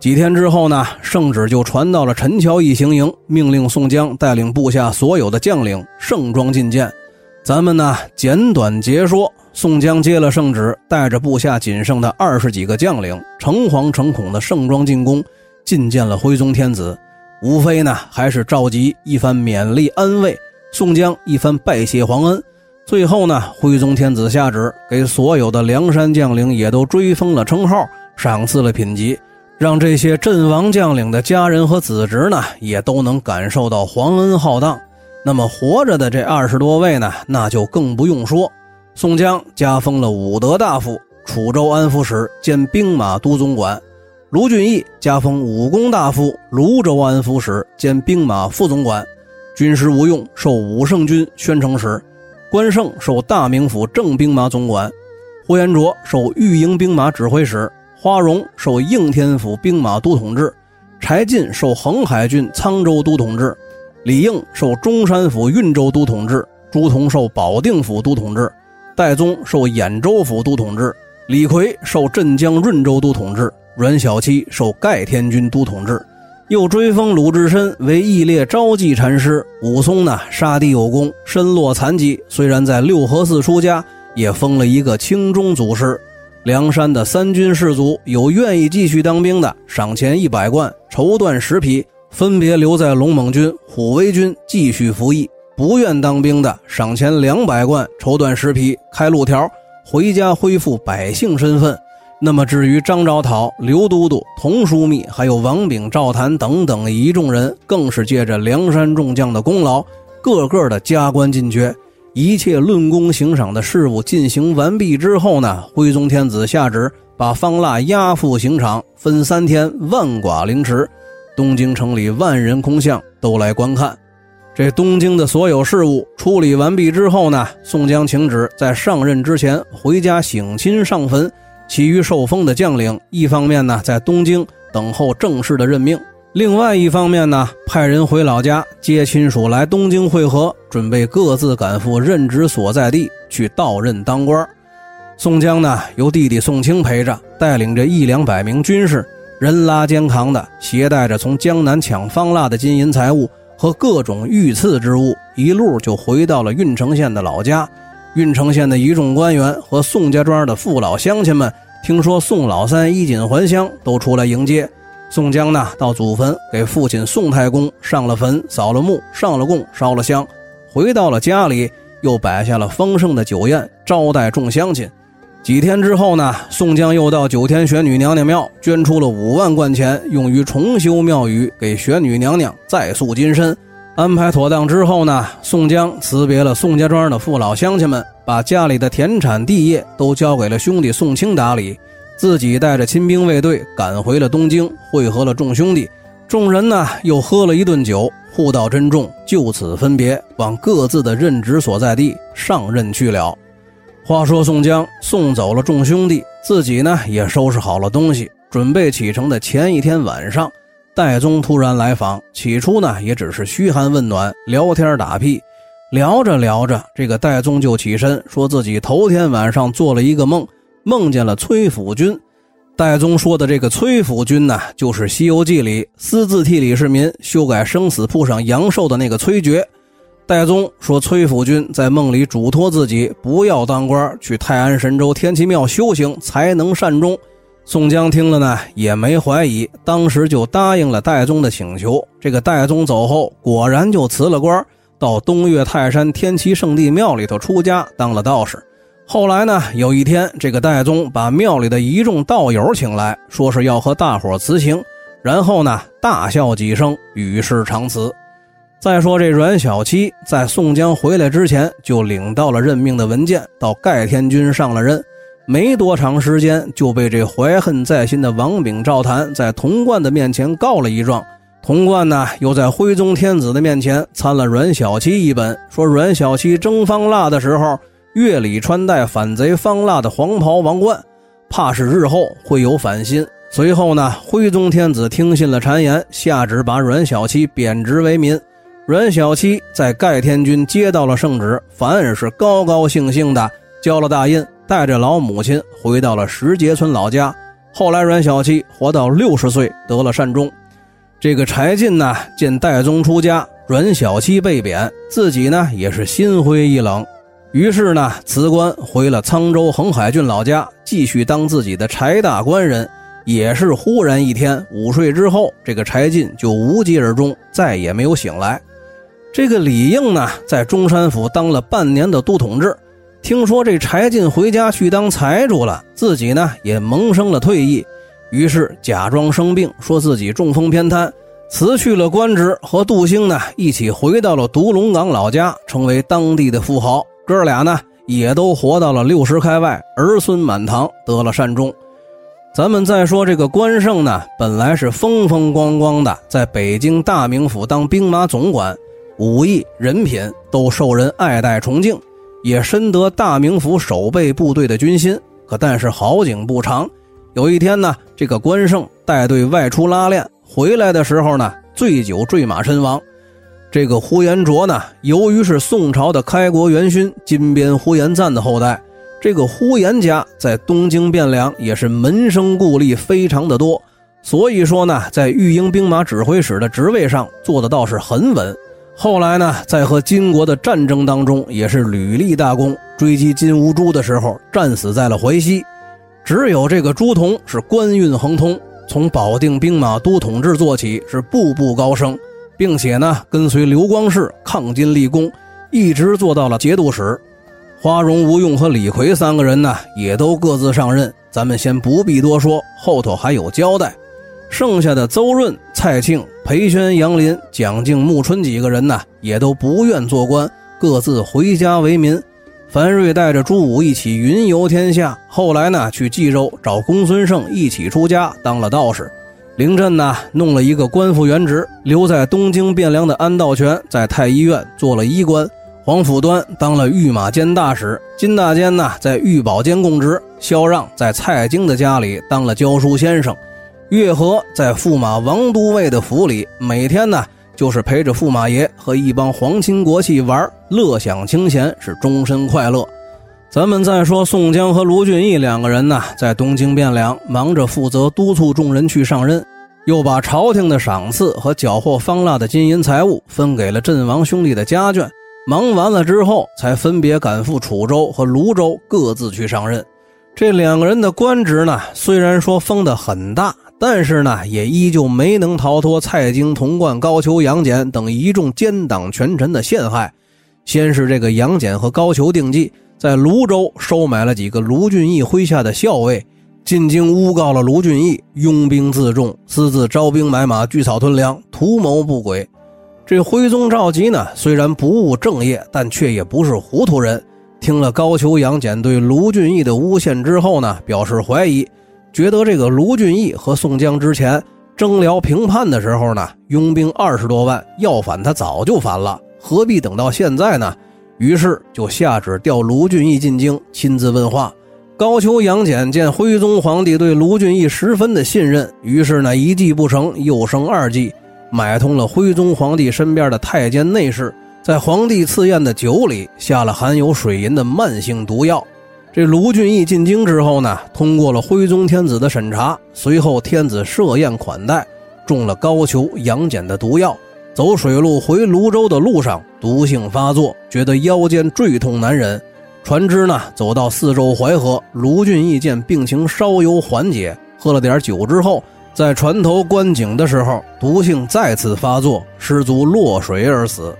几天之后呢，圣旨就传到了陈桥驿行营，命令宋江带领部下所有的将领盛装觐见。咱们呢，简短截说：宋江接了圣旨，带着部下仅剩的二十几个将领，诚惶诚恐的盛装进宫，觐见了徽宗天子。无非呢，还是召集一番勉励安慰，宋江一番拜谢皇恩。最后呢，徽宗天子下旨，给所有的梁山将领也都追封了称号，赏赐了品级，让这些阵亡将领的家人和子侄呢，也都能感受到皇恩浩荡。那么活着的这二十多位呢，那就更不用说。宋江加封了武德大夫、楚州安抚使兼兵马都总管。卢俊义加封武功大夫、泸州安抚使兼兵马副总管，军师吴用授武圣军宣城使，关胜授大名府正兵马总管，呼延灼授御营兵马指挥使，花荣授应天府兵马都统制，柴进授横海郡沧州都统制，李应授中山府运州都统制，朱仝授保定府都统制，戴宗受兖州府都统制，李逵受镇江润州都统制。阮小七受盖天军都统制，又追封鲁智深为义烈昭济禅师。武松呢，杀敌有功，身落残疾，虽然在六合寺出家，也封了一个清中祖师。梁山的三军士卒有愿意继续当兵的，赏钱一百贯，绸缎十匹，分别留在龙猛军、虎威军继续服役；不愿当兵的，赏钱两百贯，绸缎十匹，开路条，回家恢复百姓身份。那么至于张昭讨、刘都督、童枢密，还有王炳、赵谭等等一众人，更是借着梁山众将的功劳，个个的加官进爵。一切论功行赏的事务进行完毕之后呢，徽宗天子下旨把方腊押赴刑场，分三天万剐凌迟。东京城里万人空巷，都来观看。这东京的所有事务处理完毕之后呢，宋江请旨在上任之前回家省亲上坟。其余受封的将领，一方面呢在东京等候正式的任命。另外一方面呢，派人回老家接亲属来东京会合，准备各自赶赴任职所在地去到任当官。宋江呢，由弟弟宋清陪着，带领着一两百名军士，人拉肩扛的，携带着从江南抢方腊的金银财物和各种御赐之物，一路就回到了郓城县的老家。郓城县的一众官员和宋家庄的父老乡亲们，听说宋老三衣锦还乡，都出来迎接。宋江呢，到祖坟给父亲宋太公上了坟、扫了墓、上了供、烧了香，回到了家里，又摆下了丰盛的酒宴，招待众乡亲。几天之后呢，宋江又到九天玄女娘娘庙捐出了五万贯钱，用于重修庙宇，给玄女娘娘再塑金身。安排妥当之后呢，宋江辞别了宋家庄的父老乡亲们，把家里的田产地业都交给了兄弟宋清打理。自己带着亲兵卫队赶回了东京，会合了众兄弟，众人呢又喝了一顿酒，互道珍重，就此分别，往各自的任职所在地上任去了。话说宋江送走了众兄弟，自己呢也收拾好了东西，准备启程的前一天晚上，戴宗突然来访。起初呢也只是嘘寒问暖，聊天打屁，聊着聊着，这个戴宗就起身，说自己头天晚上做了一个梦。梦见了崔府君，戴宗说的这个崔府君呢，就是《西游记》里私自替李世民修改生死簿上阳寿的那个崔珏。戴宗说，崔府君在梦里嘱托自己不要当官，去泰安神州天齐庙修行才能善终。宋江听了呢，也没怀疑，当时就答应了戴宗的请求。这个戴宗走后，果然就辞了官，到东岳泰山天齐圣地庙里头出家当了道士。后来呢，有一天，这个戴宗把庙里的一众道友请来，说是要和大伙辞行，然后呢，大笑几声，与世长辞。再说这阮小七在宋江回来之前，就领到了任命的文件，到盖天军上了任，没多长时间就被这怀恨在心的王炳、赵谭在童贯的面前告了一状。童贯呢，又在徽宗天子的面前参了阮小七一本，说阮小七征方腊的时候。月里穿戴反贼方腊的黄袍王冠，怕是日后会有反心。随后呢，徽宗天子听信了谗言，下旨把阮小七贬职为民。阮小七在盖天军接到了圣旨，反而是高高兴兴的交了大印，带着老母亲回到了石碣村老家。后来阮小七活到六十岁，得了善终。这个柴进呢，见戴宗出家，阮小七被贬，自己呢也是心灰意冷。于是呢，辞官回了沧州横海郡老家，继续当自己的柴大官人。也是忽然一天午睡之后，这个柴进就无疾而终，再也没有醒来。这个李应呢，在中山府当了半年的都统制，听说这柴进回家去当财主了，自己呢也萌生了退意，于是假装生病，说自己中风偏瘫，辞去了官职，和杜兴呢一起回到了独龙岗老家，成为当地的富豪。哥俩呢，也都活到了六十开外，儿孙满堂，得了善终。咱们再说这个关胜呢，本来是风风光光的，在北京大名府当兵马总管，武艺、人品都受人爱戴崇敬，也深得大名府守备部队的军心。可但是好景不长，有一天呢，这个关胜带队外出拉练，回来的时候呢，醉酒坠马身亡。这个呼延灼呢，由于是宋朝的开国元勋金边呼延赞的后代，这个呼延家在东京汴梁也是门生故吏非常的多，所以说呢，在御营兵马指挥使的职位上做的倒是很稳。后来呢，在和金国的战争当中也是屡立大功，追击金兀术的时候战死在了淮西。只有这个朱仝是官运亨通，从保定兵马都统制做起，是步步高升，并且呢，跟随刘光世抗金立功，一直做到了节度使。花荣、吴用和李逵三个人呢，也都各自上任，咱们先不必多说，后头还有交代。剩下的邹润、蔡庆、裴宣、杨林、蒋敬、穆春几个人呢，也都不愿做官，各自回家为民。樊瑞带着朱武一起云游天下，后来呢，去冀州找公孙胜一起出家当了道士。凌震呢，弄了一个官复原职，留在东京汴梁的安道全在太医院做了医官。黄甫端当了御马监大使，金大坚呢在御宝监供职，萧让在蔡京的家里当了教书先生，岳和在驸马王都尉的府里，每天呢就是陪着驸马爷和一帮皇亲国戚玩，乐享清闲，是终身快乐。咱们再说宋江和卢俊义两个人呢，在东京汴梁忙着负责督促众人去上任，又把朝廷的赏赐和缴获方腊的金银财物分给了阵亡兄弟的家眷。忙完了之后，才分别赶赴楚州和泸州，各自去上任。这两个人的官职呢，虽然说封得很大，但是呢，也依旧没能逃脱蔡京、童贯、高俅、杨戬等一众奸党权臣的陷害。先是这个杨戬和高俅定计，在泸州收买了几个卢俊义麾下的校尉，进京诬告了卢俊义拥兵自重，私自招兵买马、聚草屯粮，图谋不轨。这徽宗赵佶呢，虽然不务正业，但却也不是糊涂人。听了高俅、杨戬对卢俊义的诬陷之后呢，表示怀疑，觉得这个卢俊义和宋江之前征辽平叛的时候呢，拥兵二十多万，要反他早就反了，何必等到现在呢？于是就下旨调卢俊义进京，亲自问话。高俅、杨戬见徽宗皇帝对卢俊义十分的信任，于是呢，一计不成，又生二计。买通了徽宗皇帝身边的太监内侍，在皇帝赐宴的酒里下了含有水银的慢性毒药。这卢俊义进京之后呢，通过了徽宗天子的审查，随后天子设宴款待，中了高俅、杨戬的毒药。走水路回泸州的路上，毒性发作，觉得腰间坠痛难忍。船只呢，走到四周淮河，卢俊义见病情稍有缓解，喝了点酒之后。在船头观景的时候，毒性再次发作，失足落水而死。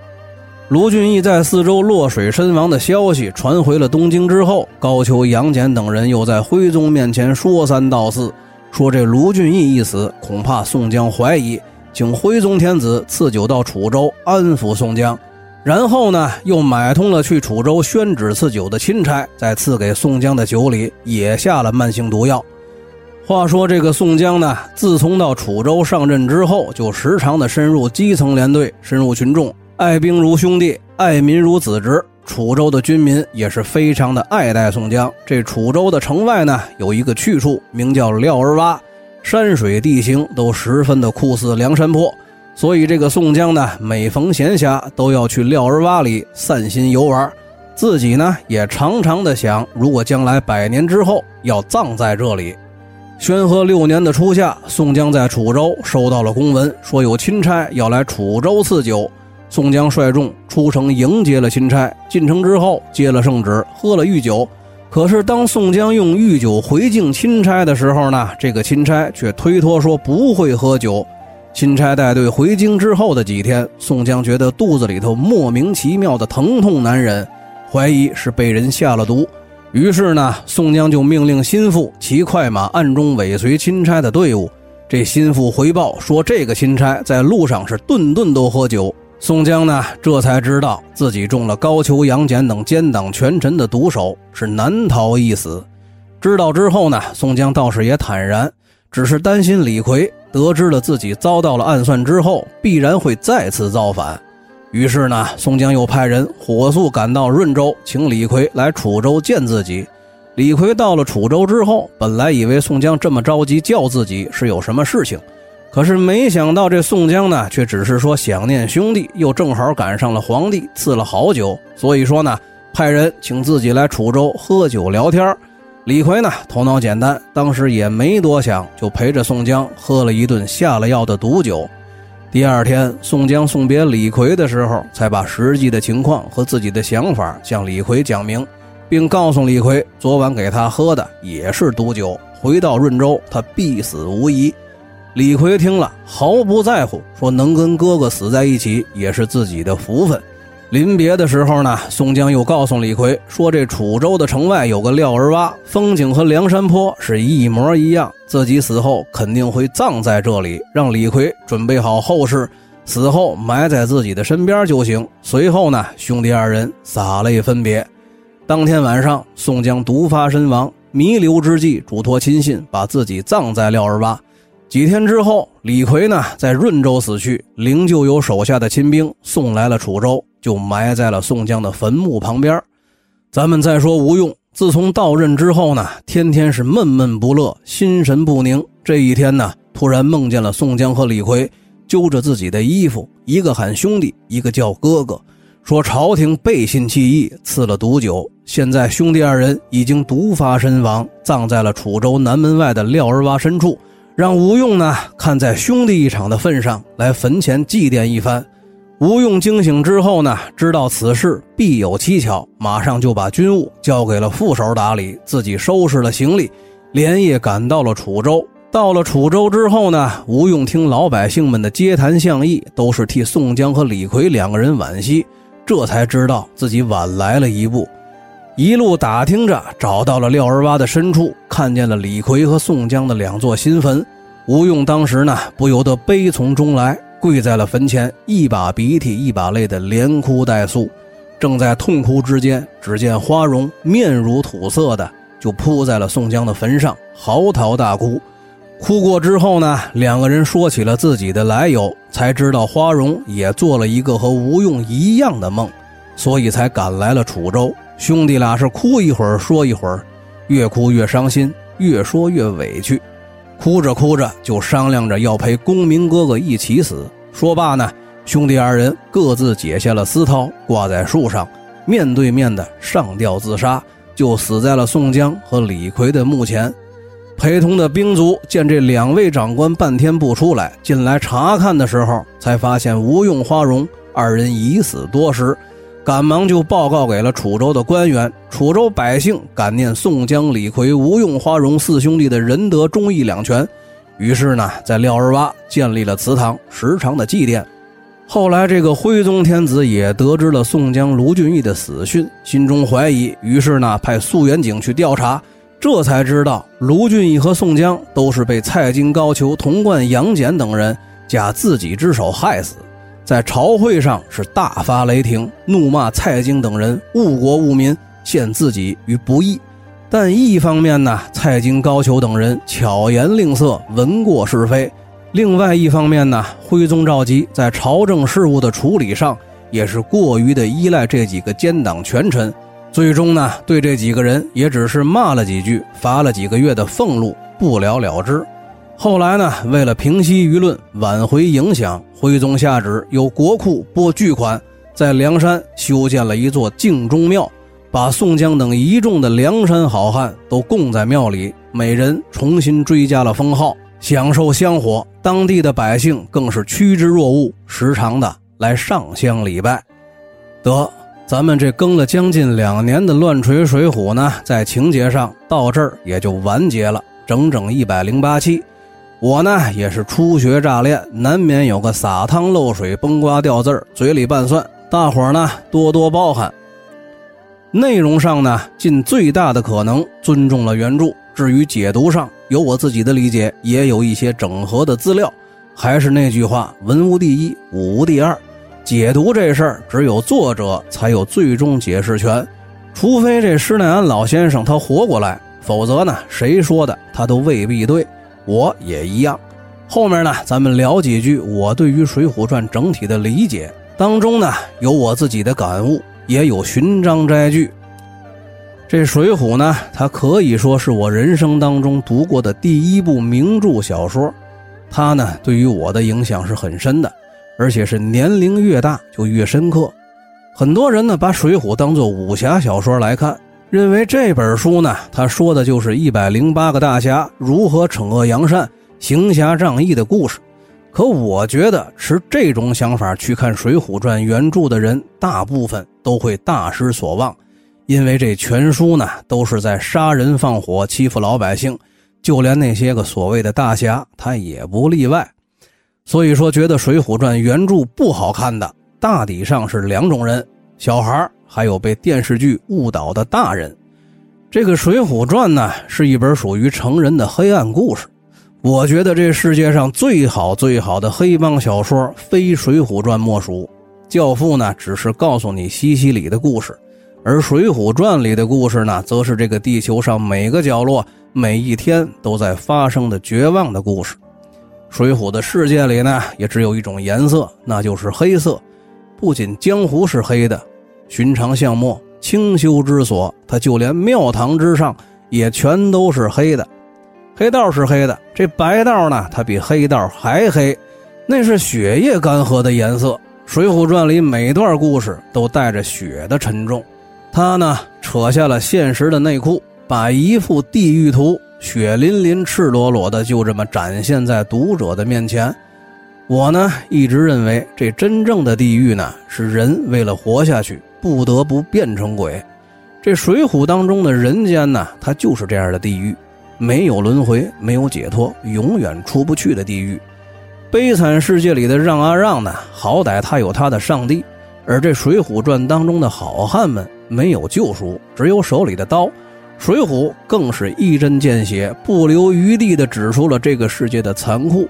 卢俊义在四周落水身亡的消息传回了东京之后，高俅、杨戬等人又在徽宗面前说三道四，说这卢俊义一死，恐怕宋江怀疑，请徽宗天子赐酒到楚州安抚宋江。然后呢，又买通了去楚州宣旨赐酒的钦差，在赐给宋江的酒里也下了慢性毒药。话说这个宋江呢，自从到楚州上任之后，就时常的深入基层连队，深入群众，爱兵如兄弟，爱民如子侄。楚州的军民也是非常的爱戴宋江。这楚州的城外呢，有一个去处，名叫廖儿洼，山水地形都十分的酷似梁山泊，所以这个宋江呢，每逢闲暇都要去廖儿洼里散心游玩。自己呢，也常常的想，如果将来百年之后要葬在这里。宣和六年的初夏，宋江在楚州收到了公文，说有钦差要来楚州赐酒。宋江率众出城迎接了钦差。进城之后，接了圣旨，喝了御酒。可是当宋江用御酒回敬钦差的时候呢，这个钦差却推脱说不会喝酒。钦差带队回京之后的几天，宋江觉得肚子里头莫名其妙的疼痛难忍，怀疑是被人下了毒。于是呢，宋江就命令心腹骑快马暗中尾随钦差的队伍。这心腹回报说，这个钦差在路上是顿顿都喝酒。宋江呢，这才知道自己中了高俅、杨戬等奸党权臣的毒手，是难逃一死。知道之后呢，宋江倒是也坦然，只是担心李逵得知了自己遭到了暗算之后，必然会再次造反。于是呢，宋江又派人火速赶到润州，请李逵来楚州见自己。李逵到了楚州之后，本来以为宋江这么着急叫自己是有什么事情，可是没想到这宋江呢，却只是说想念兄弟，又正好赶上了皇帝赐了好酒，所以说呢，派人请自己来楚州喝酒聊天。李逵呢，头脑简单，当时也没多想，就陪着宋江喝了一顿下了药的毒酒。第二天，宋江送别李逵的时候，才把实际的情况和自己的想法向李逵讲明，并告诉李逵，昨晚给他喝的也是毒酒，回到润州他必死无疑。李逵听了毫不在乎，说能跟哥哥死在一起也是自己的福分。临别的时候呢，宋江又告诉李逵说：“这楚州的城外有个廖儿洼，风景和梁山坡是一模一样。自己死后肯定会葬在这里，让李逵准备好后事，死后埋在自己的身边就行。”随后呢，兄弟二人洒泪分别。当天晚上，宋江毒发身亡，弥留之际，嘱托亲信把自己葬在廖儿洼。几天之后，李逵呢在润州死去，灵柩由手下的亲兵送来了楚州。就埋在了宋江的坟墓旁边。咱们再说吴用，自从到任之后呢，天天是闷闷不乐，心神不宁。这一天呢，突然梦见了宋江和李逵揪着自己的衣服，一个喊兄弟，一个叫哥哥，说朝廷背信弃义，赐了毒酒。现在兄弟二人已经毒发身亡，葬在了楚州南门外的廖儿洼深处。让吴用呢，看在兄弟一场的份上，来坟前祭奠一番。吴用惊醒之后呢，知道此事必有蹊跷，马上就把军务交给了副手打理，自己收拾了行李，连夜赶到了楚州。到了楚州之后呢，吴用听老百姓们的嗟谈相议，都是替宋江和李逵两个人惋惜，这才知道自己晚来了一步。一路打听着，找到了廖儿洼的深处，看见了李逵和宋江的两座新坟。吴用当时呢，不由得悲从中来。跪在了坟前，一把鼻涕一把泪的连哭带诉。正在痛哭之间，只见花荣面如土色的就扑在了宋江的坟上，嚎啕大哭。哭过之后呢，两个人说起了自己的来由，才知道花荣也做了一个和吴用一样的梦，所以才赶来了楚州。兄弟俩是哭一会儿说一会儿，越哭越伤心，越说越委屈。哭着哭着，就商量着要陪公明哥哥一起死。说罢呢，兄弟二人各自解下了丝绦，挂在树上，面对面的上吊自杀，就死在了宋江和李逵的墓前。陪同的兵卒见这两位长官半天不出来，进来查看的时候，才发现吴用、花荣二人已死多时。赶忙就报告给了楚州的官员，楚州百姓感念宋江、李逵、吴用、花荣四兄弟的仁德忠义两全，于是呢，在廖儿洼建立了祠堂，时常的祭奠。后来，这个徽宗天子也得知了宋江、卢俊义的死讯，心中怀疑，于是呢，派肃远警去调查，这才知道卢俊义和宋江都是被蔡京、高俅、童贯、杨戬等人假自己之手害死。在朝会上是大发雷霆，怒骂蔡京等人误国误民，陷自己于不义。但一方面呢，蔡京、高俅等人巧言令色，闻过是非；另外一方面呢，徽宗赵佶在朝政事务的处理上也是过于的依赖这几个奸党权臣，最终呢，对这几个人也只是骂了几句，罚了几个月的俸禄，不了了之。后来呢，为了平息舆论、挽回影响，徽宗下旨由国库拨巨款，在梁山修建了一座敬忠庙，把宋江等一众的梁山好汉都供在庙里，每人重新追加了封号，享受香火。当地的百姓更是趋之若鹜，时常的来上香礼拜。得，咱们这更了将近两年的《乱锤水浒》呢，在情节上到这儿也就完结了，整整一百零八期。我呢也是初学乍练，难免有个洒汤漏水、崩瓜掉字儿，嘴里拌蒜，大伙儿呢多多包涵。内容上呢，尽最大的可能尊重了原著。至于解读上，有我自己的理解，也有一些整合的资料。还是那句话，文无第一，武无第二。解读这事儿，只有作者才有最终解释权，除非这施耐庵老先生他活过来，否则呢，谁说的他都未必对。我也一样，后面呢，咱们聊几句我对于《水浒传》整体的理解，当中呢有我自己的感悟，也有寻章摘句。这《水浒》呢，它可以说是我人生当中读过的第一部名著小说，它呢对于我的影响是很深的，而且是年龄越大就越深刻。很多人呢把《水浒》当做武侠小说来看，认为这本书呢，他说的就是一百零八个大侠如何惩恶扬善、行侠仗义的故事。可我觉得持这种想法去看《水浒传》原著的人，大部分都会大失所望，因为这全书呢都是在杀人放火、欺负老百姓，就连那些个所谓的大侠，他也不例外。所以说，觉得《水浒传》原著不好看的，大抵上是两种人：小孩还有被电视剧误导的大人。这个《水浒传》呢，是一本属于成人的黑暗故事。我觉得这世界上最好最好的黑帮小说，非《水浒传》莫属。《教父》呢，只是告诉你西西里的故事，而《水浒传》里的故事呢，则是这个地球上每个角落、每一天都在发生的绝望的故事。《水浒》的世界里呢，也只有一种颜色，那就是黑色。不仅江湖是黑的，寻常巷陌、清修之所，它就连庙堂之上也全都是黑的。黑道是黑的，这白道呢？它比黑道还黑，那是血液干涸的颜色。《水浒传》里每段故事都带着血的沉重。他呢，扯下了现实的内裤，把一幅地狱图血淋淋、赤裸裸的就这么展现在读者的面前。我呢，一直认为这真正的地狱呢，是人为了活下去不得不变成鬼。这《水浒》当中的人间呢，它就是这样的地狱。没有轮回，没有解脱，永远出不去的地狱。悲惨世界里的让啊让呢？好歹他有他的上帝，而这《水浒传》当中的好汉们没有救赎，只有手里的刀。《水浒》更是一针见血、不留余地地指出了这个世界的残酷，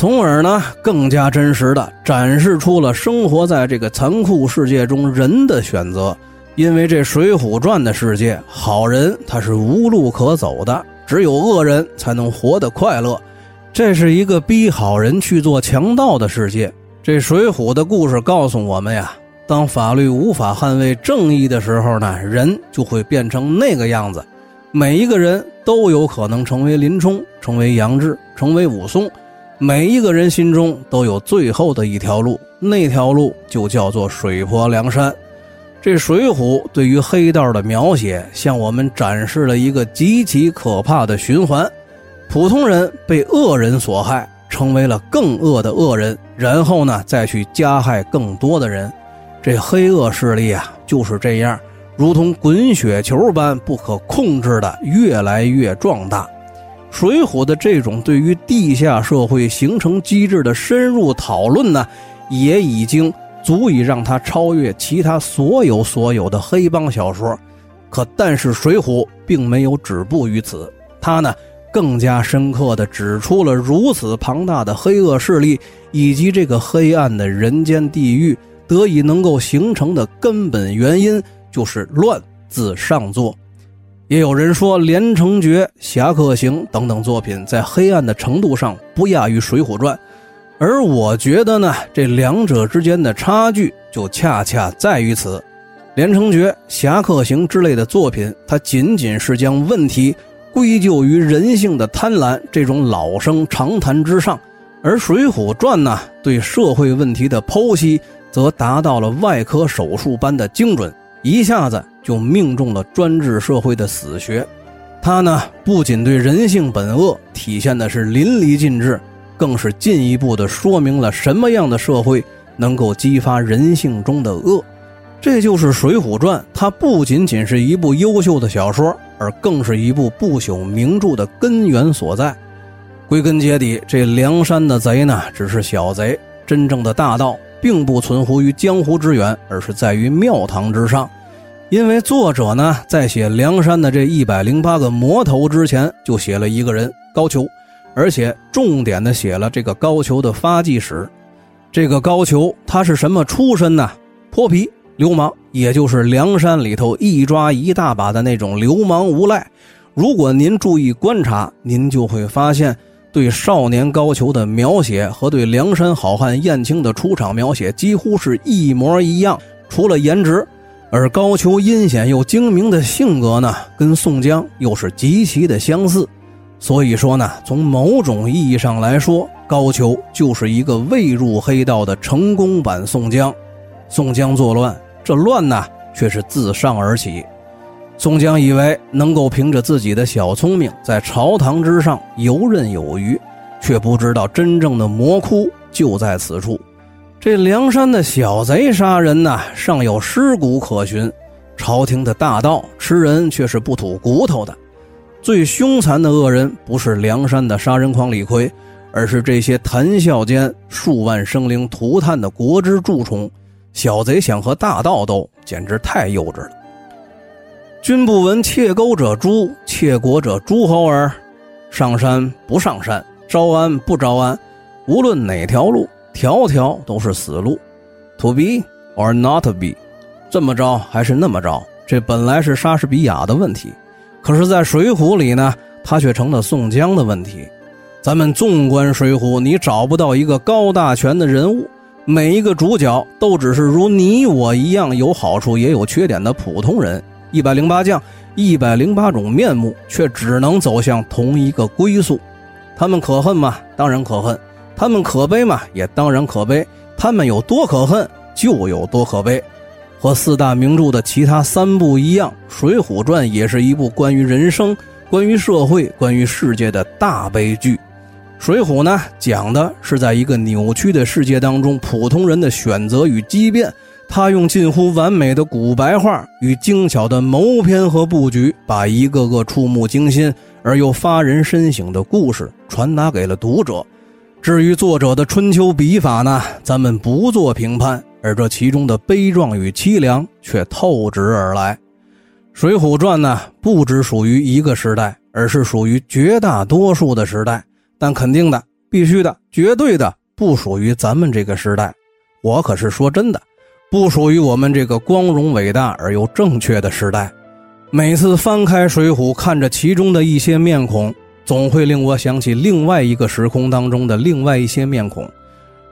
从而呢更加真实的展示出了生活在这个残酷世界中人的选择。因为这《水浒传》的世界，好人他是无路可走的。只有恶人才能活得快乐，这是一个逼好人去做强盗的世界。这《水浒》的故事告诉我们呀，当法律无法捍卫正义的时候呢，人就会变成那个样子。每一个人都有可能成为林冲，成为杨志，成为武松。每一个人心中都有最后的一条路，那条路就叫做水泊梁山。这《水浒》对于黑道的描写，向我们展示了一个极其可怕的循环：普通人被恶人所害，成为了更恶的恶人，然后呢，再去加害更多的人。这黑恶势力啊，就是这样，如同滚雪球般不可控制的越来越壮大。《水浒》的这种对于地下社会形成机制的深入讨论呢，也已经。足以让他超越其他所有所有的黑帮小说，可但是《水浒》并没有止步于此，他呢更加深刻地指出了如此庞大的黑恶势力以及这个黑暗的人间地狱得以能够形成的根本原因就是乱自上作。也有人说，《连城诀》《侠客行》等等作品在黑暗的程度上不亚于《水浒传》。而我觉得呢，这两者之间的差距就恰恰在于此，《连城诀》《侠客行》之类的作品，它仅仅是将问题归咎于人性的贪婪这种老生常谈之上，而《水浒传》呢，对社会问题的剖析则达到了外科手术般的精准，一下子就命中了专制社会的死穴。它呢，不仅对人性本恶体现的是淋漓尽致。更是进一步的说明了什么样的社会能够激发人性中的恶，这就是《水浒传》。它不仅仅是一部优秀的小说，而更是一部不朽名著的根源所在。归根结底，这梁山的贼呢，只是小贼，真正的大盗并不存乎于江湖之远，而是在于庙堂之上。因为作者呢，在写梁山的这一百零八个魔头之前，就写了一个人高俅。而且重点的写了这个高俅的发迹史。这个高俅他是什么出身呢？泼皮流氓，也就是梁山里头一抓一大把的那种流氓无赖。如果您注意观察，您就会发现，对少年高俅的描写和对梁山好汉燕青的出场描写几乎是一模一样，除了颜值。而高俅阴险又精明的性格呢，跟宋江又是极其的相似。所以说呢，从某种意义上来说，高俅就是一个未入黑道的成功版宋江。宋江作乱，这乱呢却是自上而起。宋江以为能够凭着自己的小聪明在朝堂之上游刃有余，却不知道真正的魔窟就在此处。这梁山的小贼杀人呐，尚有尸骨可寻；朝廷的大盗吃人却是不吐骨头的。最凶残的恶人不是梁山的杀人狂李逵，而是这些谈笑间数万生灵涂炭的国之蛀虫。小贼想和大盗斗，简直太幼稚了。君不闻窃钩者诛，窃国者诸侯耳。上山不上山，招安不招安，无论哪条路，条条都是死路。To be or not to be，这么着还是那么着，这本来是莎士比亚的问题，可是，在《水浒》里呢，他却成了宋江的问题。咱们纵观《水浒》，你找不到一个高大全的人物，每一个主角都只是如你我一样，有好处也有缺点的普通人。一百零八将，一百零八种面目，却只能走向同一个归宿。他们可恨吗？当然可恨。他们可悲吗？也当然可悲。他们有多可恨，就有多可悲。和四大名著的其他三部一样，《水浒传》也是一部关于人生、关于社会、关于世界的大悲剧。《水浒》呢，讲的是在一个扭曲的世界当中，普通人的选择与畸变。他用近乎完美的古白话与精巧的谋篇和布局，把一个个触目惊心而又发人深省的故事传达给了读者。至于作者的春秋笔法呢，咱们不做评判，而这其中的悲壮与凄凉却透直而来。《水浒传》呢，不只属于一个时代，而是属于绝大多数的时代，但肯定的、必须的、绝对的，不属于咱们这个时代。我可是说真的。不属于我们这个光荣伟大而又正确的时代。每次翻开《水浒》，看着其中的一些面孔，总会令我想起另外一个时空当中的另外一些面孔。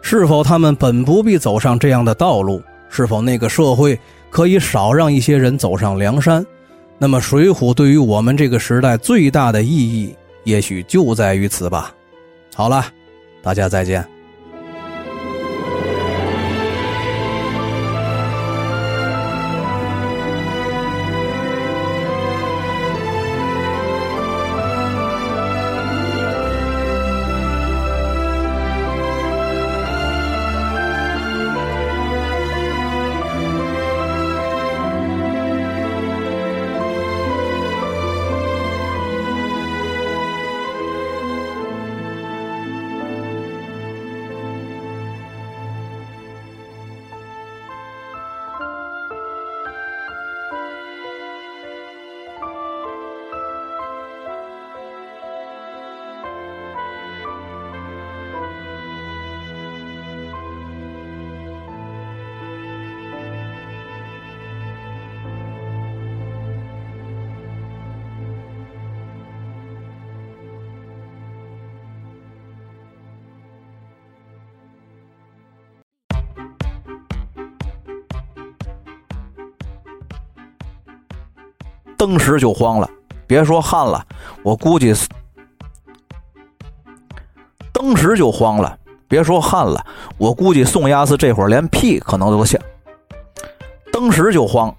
是否他们本不必走上这样的道路？是否那个社会可以少让一些人走上梁山？那么，《水浒》对于我们这个时代最大的意义，也许就在于此吧。好了，大家再见。当时就慌了，别说汉了，我估计当时就慌了，别说汉了，我估计宋押司这会儿连屁可能都像。当时就慌，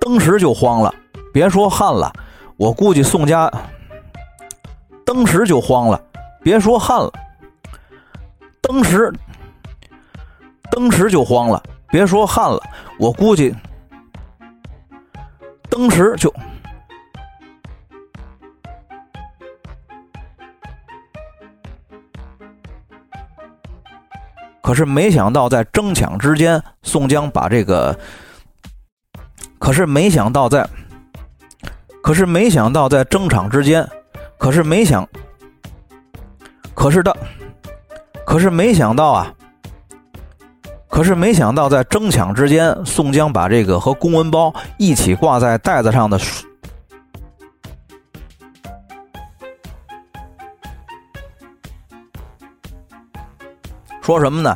当时就慌了，别说汉了，我估计宋家当时就慌了，别说汉了，当时当时就慌了，别说汉了，我估计。当时就，可是没想到在争抢之间，宋江把这个，可是没想到在，可是没想到在争抢之间，可是没想，可是的，可是没想到啊。可是没想到，在争抢之间，宋江把这个和公文包一起挂在袋子上的，说什么呢？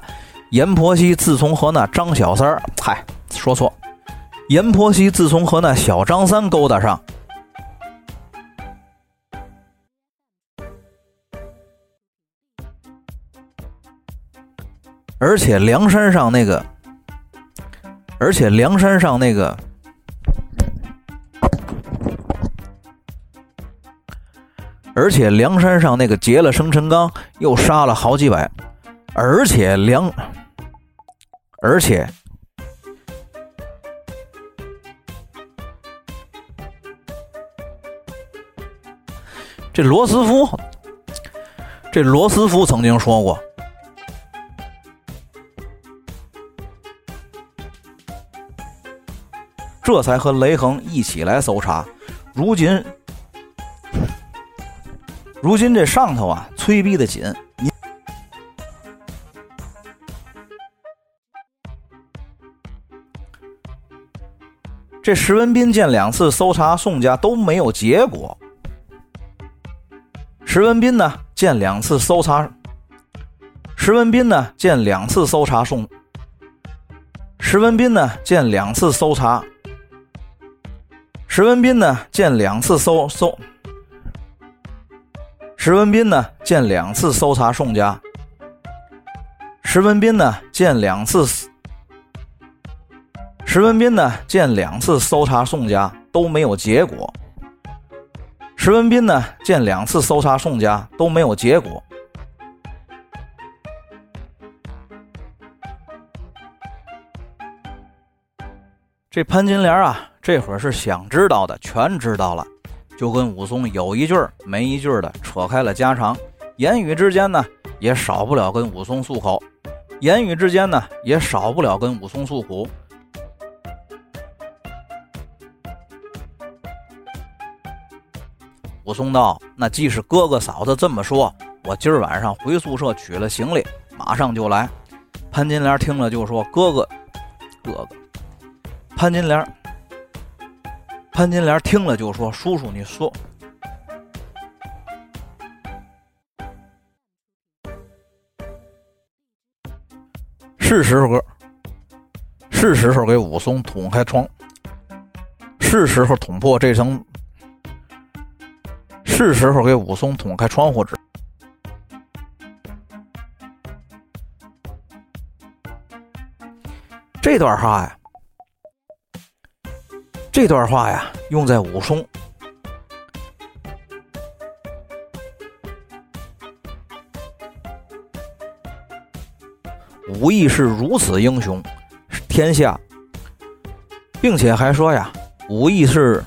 阎婆惜自从和那张小三儿，嗨，说错，阎婆惜自从和那小张三勾搭上。而且梁山上那个，而且梁山上那个，而且梁山上那个劫了生辰纲，又杀了好几百，而且梁，而且。这罗斯福，这罗斯福曾经说过，这才和雷横一起来搜查。如今，如今这上头啊，催逼的紧。这石文斌见两次搜查宋家都没有结果。石文斌呢，见两次搜查。石文斌呢，见两次搜查宋。石文斌呢，见两次搜查。石文斌呢，见两次搜搜。石文斌呢，见两次搜查宋家。石文斌呢，见两次。石文斌呢，见两次搜查宋家都没有结果。石文斌呢，见两次搜查宋家都没有结果。这潘金莲啊，这会儿是想知道的，全知道了，就跟武松有一句没一句的扯开了家常，言语之间呢，也少不了跟武松诉口，言语之间呢，也少不了跟武松诉苦。武松道：“那既是哥哥嫂子这么说，我今儿晚上回宿舍取了行李，马上就来。”潘金莲听了就说：“哥哥，哥哥。”潘金莲，潘金莲听了就说：“叔叔，你说，是时候，是时候给武松捅开窗，是时候捅破这层。”是时候给武松捅开窗户纸。这段话呀，这段话呀，用在武松。武艺是如此英雄，天下，并且还说呀，武艺是，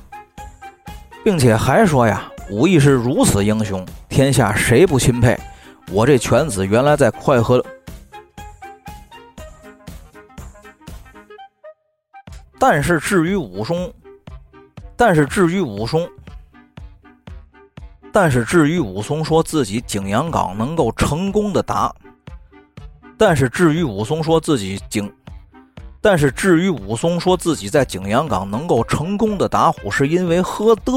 并且还说呀。武艺是如此英雄，天下谁不钦佩？我这犬子原来在快河，但是至于武松，但是至于武松，但是至于武松说自己景阳冈能够成功的打，但是至于武松说自己景，但是至于武松说自己在景阳冈能够成功的打虎，是因为喝的？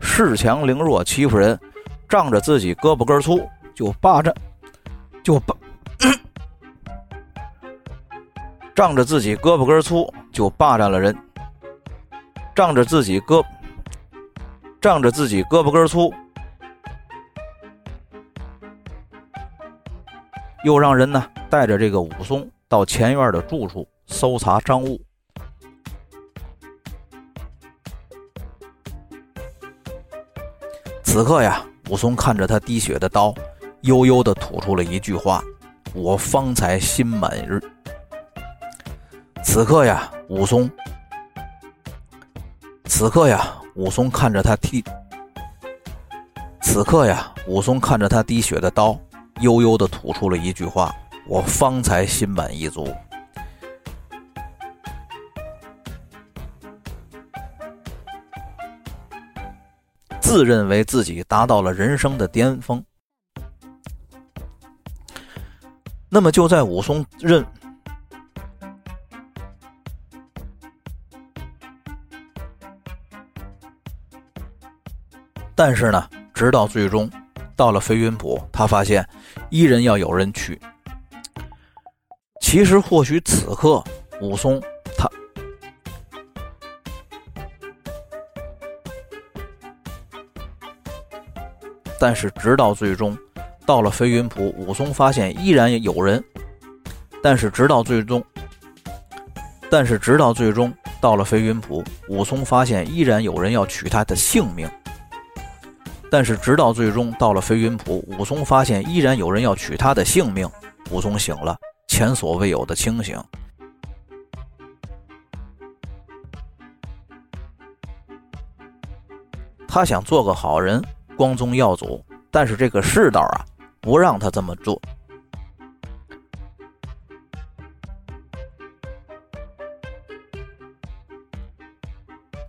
恃强凌弱欺负人，仗着自己胳膊根粗就霸占，就霸，仗着自己胳膊根粗就霸占了人，仗着自己胳，仗着自己胳膊根粗，又让人呢带着这个武松到前院的住处搜查赃物。此刻呀，武松看着他滴血的刀，悠悠的吐出了一句话：“我方才心满日。”此刻呀，武松，此刻呀，武松看着他滴，此刻呀，武松看着他滴血的刀，悠悠的吐出了一句话：“我方才心满意足。”自认为自己达到了人生的巅峰，那么就在武松认，但是呢，直到最终到了飞云浦，他发现依然要有人去。其实或许此刻武松他。但是，直到最终，到了飞云浦，武松发现依然有人，但是直到最终，但是直到最终到了飞云浦，武松发现依然有人要取他的性命。但是直到最终到了飞云浦，武松发现依然有人要取他的性命。武松醒了，前所未有的清醒。他想做个好人，光宗耀祖，但是这个世道啊，不让他这么做。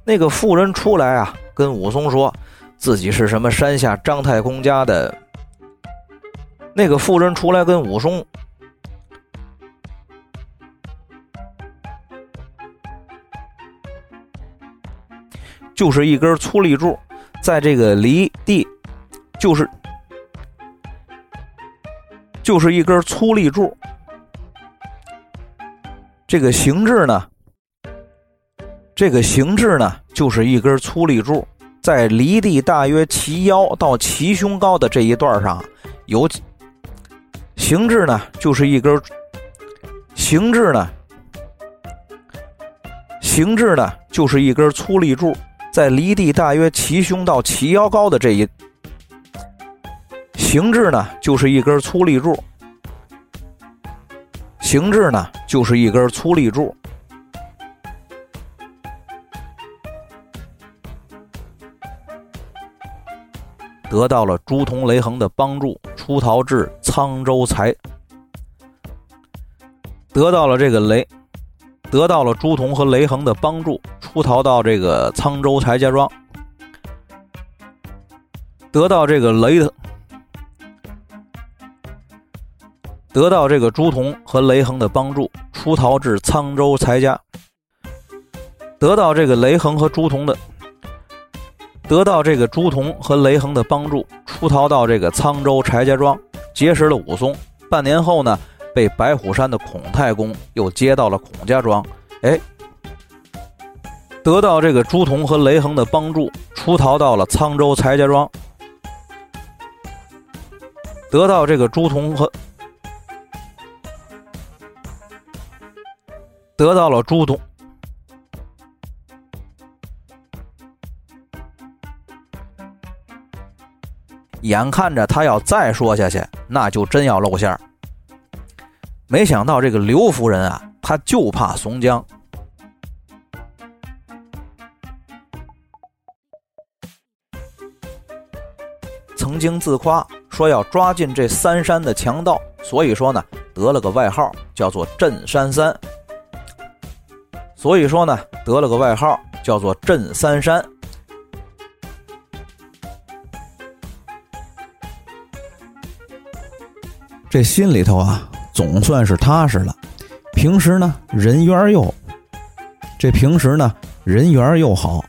那个妇人出来啊，跟武松说。自己是什么山下张太公家的。那个妇人出来跟武松，就是一根粗立柱，在这个离地，就是就是一根粗立柱，这个形制呢，这个形制呢，就是一根粗立柱。在离地大约齐腰到齐胸高的这一段上，有形制呢，就是一根形制呢，形制呢，就是一根粗立柱，在离地大约齐胸到齐腰高的这一形制呢，就是一根粗立柱，形制呢，就是一根粗立柱。得到了朱仝、雷横的帮助，出逃至沧州才。得到了这个雷，得到了朱仝和雷横的帮助，出逃到这个沧州柴家庄。得到这个雷，得到这个朱仝和雷横的帮助，出逃至沧州柴家。得到这个雷横和朱仝的。得到这个朱仝和雷横的帮助，出逃到这个沧州柴家庄，结识了武松。半年后呢，被白虎山的孔太公又接到了孔家庄。哎，得到这个朱仝和雷横的帮助，出逃到了沧州柴家庄。得到这个朱仝和得到了朱仝。眼看着他要再说下去，那就真要露馅儿。没想到这个刘夫人啊，她就怕宋江，曾经自夸说要抓进这三山的强盗，所以说呢，得了个外号叫做镇山三。所以说呢，得了个外号叫做镇三山。这心里头啊，总算是踏实了。平时呢，人缘又这平时呢，人缘又好，